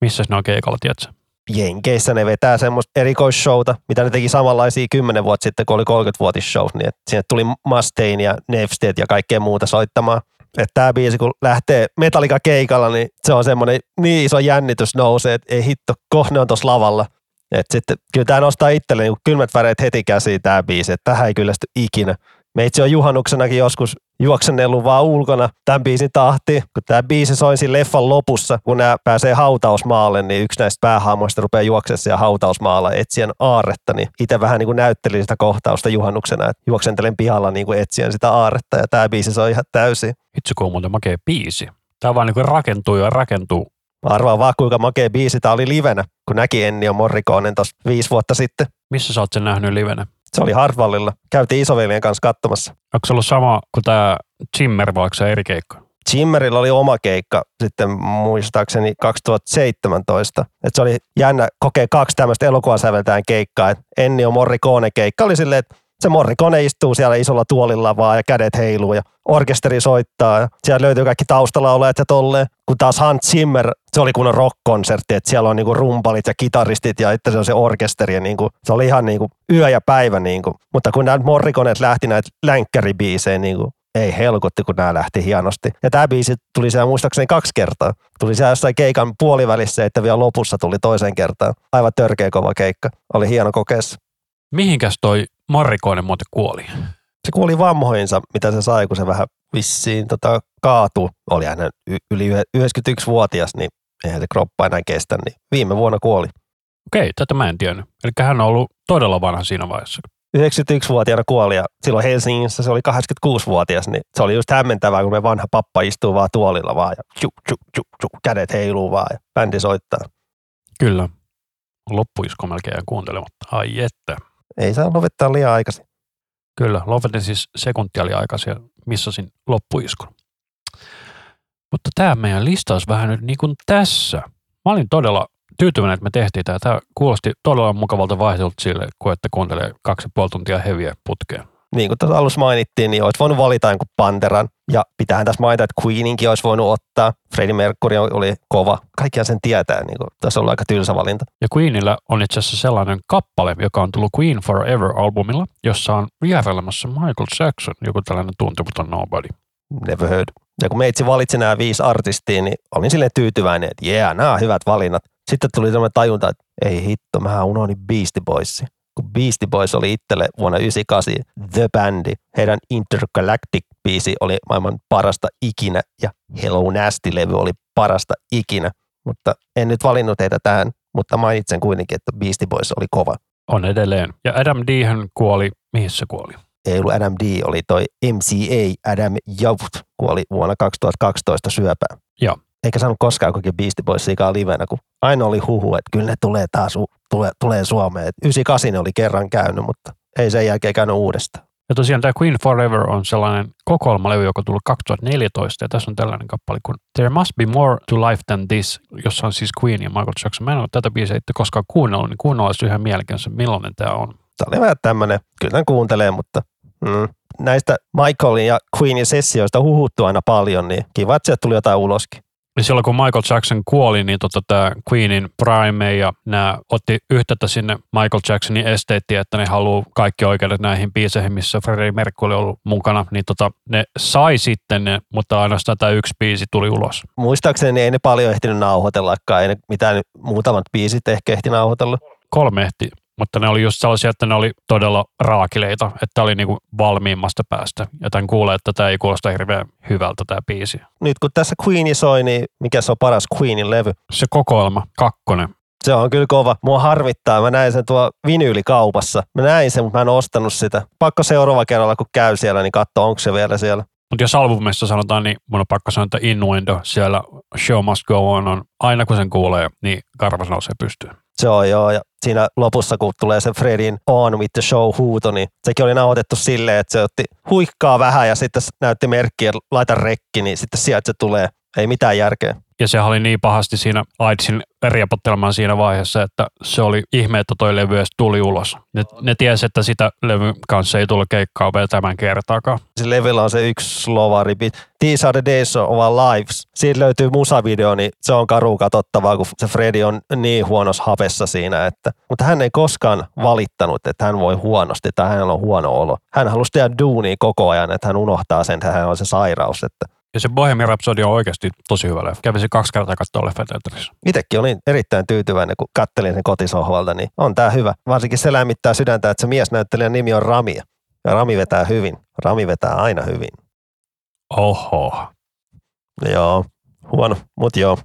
Missä ne on keikalla, tiedätkö? Jenkeissä ne vetää semmoista erikoisshowta, mitä ne teki samanlaisia 10 vuotta sitten, kun oli 30-vuotisshow, niin sinne tuli Mustaine ja Nefsted ja kaikkea muuta soittamaan. Että tämä biisi, kun lähtee Metallica keikalla, niin se on semmoinen niin iso jännitys nousee, että ei hitto, kohne on tuossa lavalla. Et sitten kyllä tämä nostaa itselle niin kylmät väreet heti käsiin tämä biisi, että tähän ei kyllästy ikinä. Meitsi on juhannuksenakin joskus juoksennellut vaan ulkona tämän biisin tahti. Kun tämä biisi soi siinä leffan lopussa, kun nämä pääsee hautausmaalle, niin yksi näistä päähaamoista rupeaa juoksemaan siellä hautausmaalla etsien aarretta. Niin itse vähän niin kuin näyttelin sitä kohtausta juhannuksena, että juoksentelen pihalla niin kuin etsien sitä aarretta ja tämä biisi soi ihan täysin. Itse kun on muuten makea biisi. Tämä vaan niin rakentuu ja rakentuu. Mä arvaan vaan kuinka makea biisi tämä oli livenä, kun näki Ennio Morricone tuossa viisi vuotta sitten. Missä sä oot sen nähnyt livenä? Se oli Hartwallilla. Käytiin isoveljen kanssa katsomassa. Onko se ollut sama kuin tämä Zimmer vai se eri keikka? Jimmerillä oli oma keikka sitten muistaakseni 2017. Et se oli jännä kokea kaksi tämmöistä elokuvasäveltäjän keikkaa. Et Ennio Morricone keikka oli silleen, että se Morricone istuu siellä isolla tuolilla vaan ja kädet heiluu ja orkesteri soittaa. Siellä löytyy kaikki taustalaulajat ja tolleen. Kun taas Hans Zimmer, se oli kunnon rock-konsertti, että siellä on niinku rumpalit ja kitaristit ja itse se on se orkesteri. Ja niinku, se oli ihan niinku yö ja päivä. Niinku. Mutta kun nämä Morriconeet lähti näitä länkkäribiisejä, niinku, ei helkutti, kun nämä lähti hienosti. Ja tämä biisi tuli siellä muistaakseni kaksi kertaa. Tuli siellä jossain keikan puolivälissä, että vielä lopussa tuli toisen kertaan. Aivan törkeä kova keikka. Oli hieno kokeessa. Mihinkäs toi Morrikoinen muuten kuoli? Se kuoli vammoihinsa, mitä se sai, kun se vähän vissiin tota, kaatui. Oli hän y- yli yhe- 91-vuotias, niin eihän se kroppa enää kestä, niin viime vuonna kuoli. Okei, tätä mä en tiennyt. Eli hän on ollut todella vanha siinä vaiheessa. 91-vuotiaana kuoli ja silloin Helsingissä se oli 86-vuotias, niin se oli just hämmentävää, kun me vanha pappa istuu vaan tuolilla vaan ja tju, tju, tju, tju, kädet heiluu vaan ja bändi soittaa. Kyllä. Loppuisko melkein kuuntelematta. Ai että. Ei saa lopettaa liian aikaisin. Kyllä, lopetin siis sekuntia oli aikaisin ja missasin loppuiskun. Mutta tämä meidän listaus vähän nyt niin kuin tässä. Mä olin todella tyytyväinen, että me tehtiin tämä. Tämä kuulosti todella mukavalta vaihdolta sille, kun että kuuntelee kaksi ja puoli tuntia heviä putkeen. Niin kuin tuossa alussa mainittiin, niin olisi voinut valita jonkun Panteran. Ja pitäähän tässä mainita, että Queeninkin olisi voinut ottaa. Freddie Mercury oli kova. Kaikkiaan sen tietää. Niin kuin, tässä on ollut aika tylsä valinta. Ja Queenillä on itse asiassa sellainen kappale, joka on tullut Queen Forever-albumilla, jossa on vierailemassa Michael Jackson, joku tällainen tuntematon nobody. Never heard. Ja kun meitsi valitsi nämä viisi artistia, niin olin silleen tyytyväinen, että jee, yeah, nämä on hyvät valinnat. Sitten tuli sellainen tajunta, että ei hitto, mä unohdin Beastie Boysi. Beastie Boys oli itselle vuonna 1998 The Bandi, heidän Intergalactic-biisi oli maailman parasta ikinä ja Hello Nasty-levy oli parasta ikinä. Mutta en nyt valinnut heitä tähän, mutta mainitsen kuitenkin, että Beastie Boys oli kova. On edelleen. Ja Adam D. hän kuoli, mihin se kuoli? Ei ollut Adam D, oli toi MCA Adam Yavut, kuoli vuonna 2012 syöpään. Joo. Eikä saanut koskaan kokea Beastie Boysikaan livenä, kun aina oli huhu, että kyllä ne tulee taas, tulee, tulee Suomeen. Et 98 ne oli kerran käynyt, mutta ei sen jälkeen käynyt uudestaan. Ja tosiaan tämä Queen Forever on sellainen kokoelmalevy, joka tuli 2014, ja tässä on tällainen kappale kuin There Must Be More to Life Than This, jossa on siis Queen ja Michael Jackson. Mä en ole tätä biisiä itse koskaan kuunnellut, niin kuunnella olisi ihan mielenkiintoista, millainen tämä on. Tämä oli vähän tämmöinen, kyllä tämän kuuntelee, mutta mm, näistä Michaelin ja Queenin sessioista huhuttu aina paljon, niin kiva, että sieltä tuli jotain uloskin. Silloin kun Michael Jackson kuoli, niin tota, tämä Queenin Prime ja nämä otti yhteyttä sinne Michael Jacksonin esteettiin, että ne haluaa kaikki oikeudet näihin biiseihin, missä Freddie Mercury oli ollut mukana, niin tota, ne sai sitten ne, mutta ainoastaan tämä yksi biisi tuli ulos. Muistaakseni ei ne paljon ehtinyt nauhoitellakaan, ei ne mitään muutamat biisit ehkä ehti nauhoitella. Kolme ehti mutta ne oli just sellaisia, että ne oli todella raakileita, että oli niinku valmiimmasta päästä. Ja tämän kuulee, että tämä ei kuulosta hirveän hyvältä tämä biisi. Nyt kun tässä Queeni soi, niin mikä se on paras Queenin levy? Se kokoelma, kakkonen. Se on kyllä kova. Mua harvittaa. Mä näin sen tuo vinyylikaupassa. Mä näin sen, mutta mä en ostanut sitä. Pakko seuraava kerralla, kun käy siellä, niin katso, onko se vielä siellä. Mutta jos albumissa sanotaan, niin mun on pakko sanoa, että Innuendo siellä Show Must Go On on, aina kun sen kuulee, niin karvas nousee pystyyn. Se on joo, ja siinä lopussa, kun tulee se Fredin On with the show huuto, niin sekin oli nauhoitettu silleen, että se otti huikkaa vähän ja sitten näytti merkkiä, laita rekki, niin sitten sieltä se tulee. Ei mitään järkeä. Ja sehän oli niin pahasti siinä AIDSin riepottelmaan siinä vaiheessa, että se oli ihme, että toi levy edes tuli ulos. Ne, ne tiesi, että sitä levyn kanssa ei tule keikkaa vielä tämän kertaakaan. Se levyllä on se yksi slovari. These are the days of our lives. Siitä löytyy musavideo, niin se on karu katsottavaa, kun se Freddy on niin huonossa hapessa siinä. Että, mutta hän ei koskaan valittanut, että hän voi huonosti tai hänellä on huono olo. Hän halusi tehdä duunia koko ajan, että hän unohtaa sen, että hän on se sairaus. Että ja se Bohemian Rhapsody on oikeasti tosi hyvä leffa. Kävin se kaksi kertaa katsoa leffa teatterissa. Itsekin olin erittäin tyytyväinen, kun kattelin sen kotisohvalta, niin on tää hyvä. Varsinkin se lämmittää sydäntä, että se miesnäyttelijän nimi on Rami. Ja Rami vetää hyvin. Rami vetää aina hyvin. Oho. Joo, huono, mutta joo.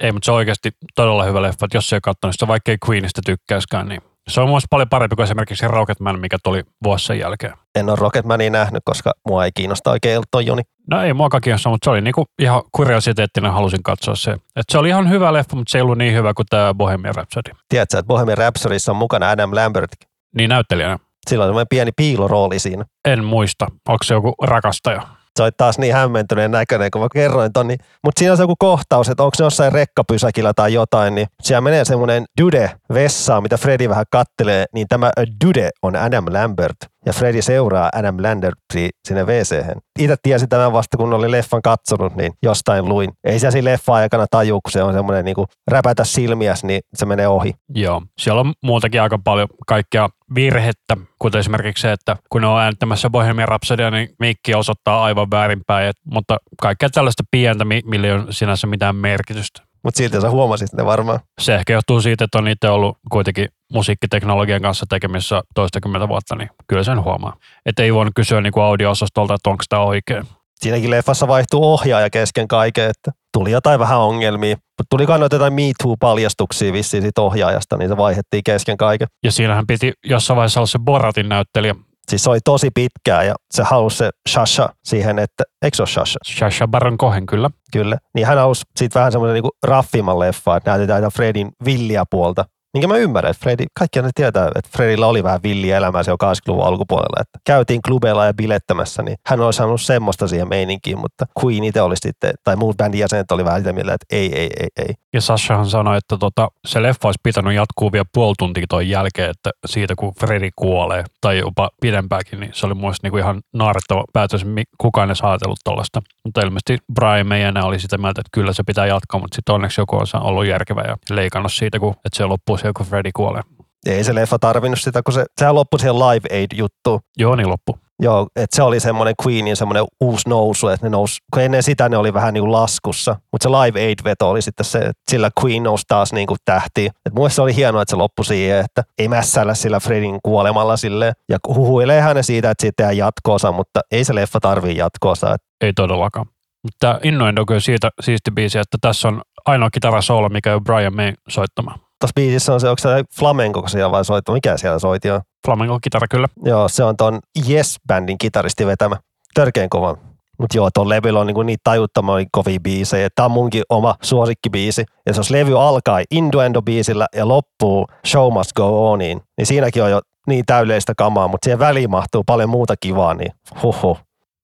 Ei, mutta se on oikeasti todella hyvä leffa. Että jos se ei katsonut sitä, vaikka ei Queenista tykkäiskään, niin se on myös paljon parempi kuin esimerkiksi Rocketman, mikä tuli vuosien jälkeen. En ole Rocketmania nähnyt, koska mua ei kiinnosta oikein Elton Joni. No ei muakaan kiinnosta, mutta se oli niinku ihan kuriositeettina halusin katsoa se. Et se oli ihan hyvä leffa, mutta se ei ollut niin hyvä kuin tämä Bohemian Rhapsody. Tiedätkö, että Bohemian Rhapsodyssa on mukana Adam Lambert. Niin näyttelijänä. Sillä on pieni piilorooli siinä. En muista. Onko se joku rakastaja? Se oli taas niin hämmentyneen näköinen, kun mä kerroin ton. Niin, mutta siinä on se joku kohtaus, että onko se jossain rekkapysäkillä tai jotain, niin siellä menee semmoinen dude vessaan, mitä Freddy vähän kattelee, niin tämä dude on Adam Lambert ja Freddy seuraa Adam Landersi sinne wc Itse tiesin tämän vasta, kun oli leffan katsonut, niin jostain luin. Ei se siinä leffa aikana taju, kun se on semmoinen niin kuin räpätä silmiäs, niin se menee ohi. Joo, siellä on muutakin aika paljon kaikkea virhettä, kuten esimerkiksi se, että kun ne on äänittämässä Bohemian Rhapsodia, niin mikki osoittaa aivan väärinpäin, mutta kaikkea tällaista pientä, millä ei ole sinänsä mitään merkitystä. Mutta silti sä huomasit ne varmaan. Se ehkä johtuu siitä, että on itse ollut kuitenkin musiikkiteknologian kanssa tekemissä toistakymmentä vuotta, niin kyllä sen huomaa. Että ei voinut kysyä niin audio-osastolta, että onko tämä oikein. Siinäkin leffassa vaihtuu ohjaaja kesken kaiken, että tuli jotain vähän ongelmia. Mutta tuli kai jotain Me Too-paljastuksia vissiin siitä ohjaajasta, niin se vaihettiin kesken kaiken. Ja siinähän piti jossain vaiheessa olla se Boratin näyttelijä, Siis se oli tosi pitkää ja se halusi se Shasha siihen, että, eikö se ole Shasha? Shasha Baron Cohen, kyllä. Kyllä. Niin hän halusi siitä vähän semmoinen niinku raffimman leffa, että näytetään Fredin villiä puolta. Minkä mä ymmärrän, että Fredi, kaikki ne tietää, että Fredillä oli vähän villiä elämää se 80-luvun alkupuolella. Että käytiin klubeilla ja bilettämässä, niin hän olisi saanut semmoista siihen meininkiin, mutta Queen itse oli sitten, tai muut bändin jäsenet oli vähän sitä mieltä, että ei, ei, ei, ei. Ja Sashahan sanoi, että tota, se leffa olisi pitänyt jatkuu vielä puoli tuntia toi jälkeen, että siitä kun Fredi kuolee, tai jopa pidempääkin, niin se oli muista niinku ihan naarettava päätös, kukaan ei ajatellut tuollaista. Mutta ilmeisesti Brian Mayenne oli sitä mieltä, että kyllä se pitää jatkaa, mutta sitten onneksi joku on ollut järkevä ja leikannut siitä, kun, että se loppuu se, kun Freddy kuolee. Ei se leffa tarvinnut sitä, kun se, sehän loppui siihen Live Aid-juttuun. Joo, niin loppu. Joo, että se oli semmoinen Queenin semmoinen uusi nousu, että ne nousi, kun ennen sitä ne oli vähän niin kuin laskussa, mutta se Live Aid-veto oli sitten se, että sillä Queen nousi taas niin kuin tähti. Et mun se oli hienoa, että se loppui siihen, että ei mässällä sillä Fredin kuolemalla sille ja huhuilee hänen siitä, että siitä tehdään jatkoosa, mutta ei se leffa tarvii jatkoosa. Ei todellakaan. Mutta Innoendo kyllä siitä siisti biisi, että tässä on ainoa kitarasoolo, mikä on Brian May soittama tuossa biisissä on se, onko se flamenco, siellä vai soittaa, mikä siellä soiti on? Flamenco-kitara kyllä. Joo, se on ton Yes-bändin kitaristi vetämä. Törkeän kova. Mutta joo, tuon levyllä on niinku niitä tajuttoman kovia biisejä. Tämä on munkin oma suosikkibiisi. Ja jos levy alkaa Innuendo-biisillä ja loppuu Show Must Go Oniin, niin siinäkin on jo niin täydellistä kamaa, mutta siihen väliin mahtuu paljon muuta kivaa, niin huhu.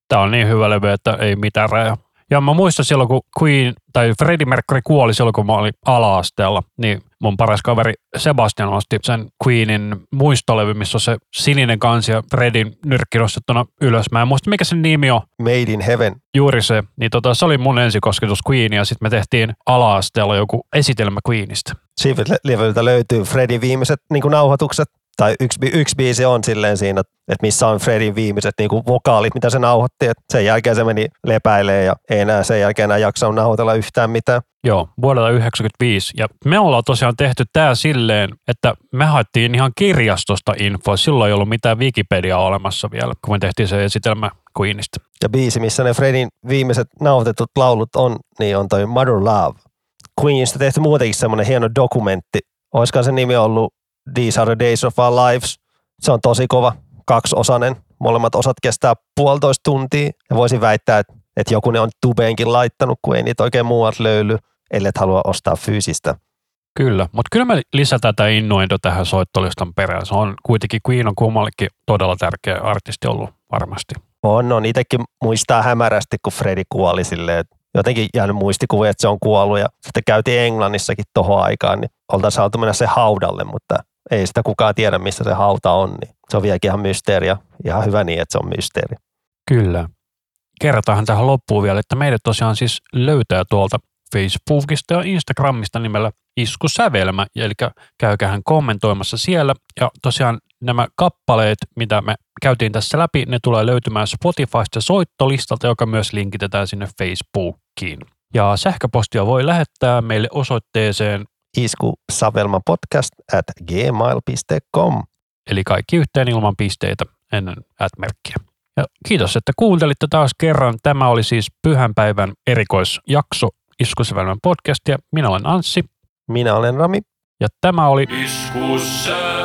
Tämä on niin hyvä levy, että ei mitään raja. Ja mä muistan silloin, kun Queen tai Freddie Mercury kuoli silloin, kun mä olin ala-asteella, niin mun paras kaveri Sebastian osti sen Queenin muistolevy, missä on se sininen kansi ja Freddin nyrkki nostettuna ylös. Mä en muista, mikä sen nimi on. Made in Heaven. Juuri se. Niin tota, se oli mun ensikosketus Queenia ja sitten me tehtiin ala-asteella joku esitelmä Queenistä. Siitä levyltä löytyy Freddin viimeiset niin nauhoitukset tai yksi, yksi biisi on silleen siinä, että missä on Fredin viimeiset niin kuin vokaalit, mitä se nauhoitti. Et sen jälkeen se meni lepäilee ja ei enää sen jälkeen enää jaksanut nauhoitella yhtään mitään. Joo, vuodelta 1995. Ja me ollaan tosiaan tehty tämä silleen, että me haettiin ihan kirjastosta infoa. Silloin ei ollut mitään Wikipediaa olemassa vielä, kun me tehtiin se esitelmä Queenista. Ja biisi, missä ne Fredin viimeiset nauhoitetut laulut on, niin on toi Mother Love. Queenista tehty muutenkin semmoinen hieno dokumentti. Olisiko se nimi ollut These are the days of our lives. Se on tosi kova, kaksiosainen. Molemmat osat kestää puolitoista tuntia. Ja voisin väittää, että, että joku ne on tubeenkin laittanut, kun ei niitä oikein muualta löyly, ellei halua ostaa fyysistä. Kyllä, mutta kyllä me lisätään tämä innointo tähän soittolistan perään. Se on kuitenkin Queen on kummallekin todella tärkeä artisti ollut varmasti. On, on. Itsekin muistaa hämärästi, kun Fredi kuoli silleen, jotenkin jäänyt muistikuvia, että se on kuollut ja sitten käytiin Englannissakin tohon aikaan, niin oltaisiin saatu mennä se haudalle, mutta ei sitä kukaan tiedä, missä se hauta on, niin se on vieläkin ihan mysteeri ja ihan hyvä niin, että se on mysteeri. Kyllä. Kerrotaan tähän loppuun vielä, että meidät tosiaan siis löytää tuolta Facebookista ja Instagramista nimellä Iskusävelmä, eli käykähän kommentoimassa siellä. Ja tosiaan nämä kappaleet, mitä me käytiin tässä läpi, ne tulee löytymään Spotifysta soittolistalta, joka myös linkitetään sinne Facebookiin. Ja sähköpostia voi lähettää meille osoitteeseen, Isku Savelma podcast at gmail.com. eli kaikki yhteen ilman pisteitä ennen at-merkkiä. Ja kiitos, että kuuntelitte taas kerran. Tämä oli siis pyhänpäivän erikoisjakso Iskusävelmän podcastia. Minä olen Anssi Minä olen Rami. ja tämä oli Iskussävel.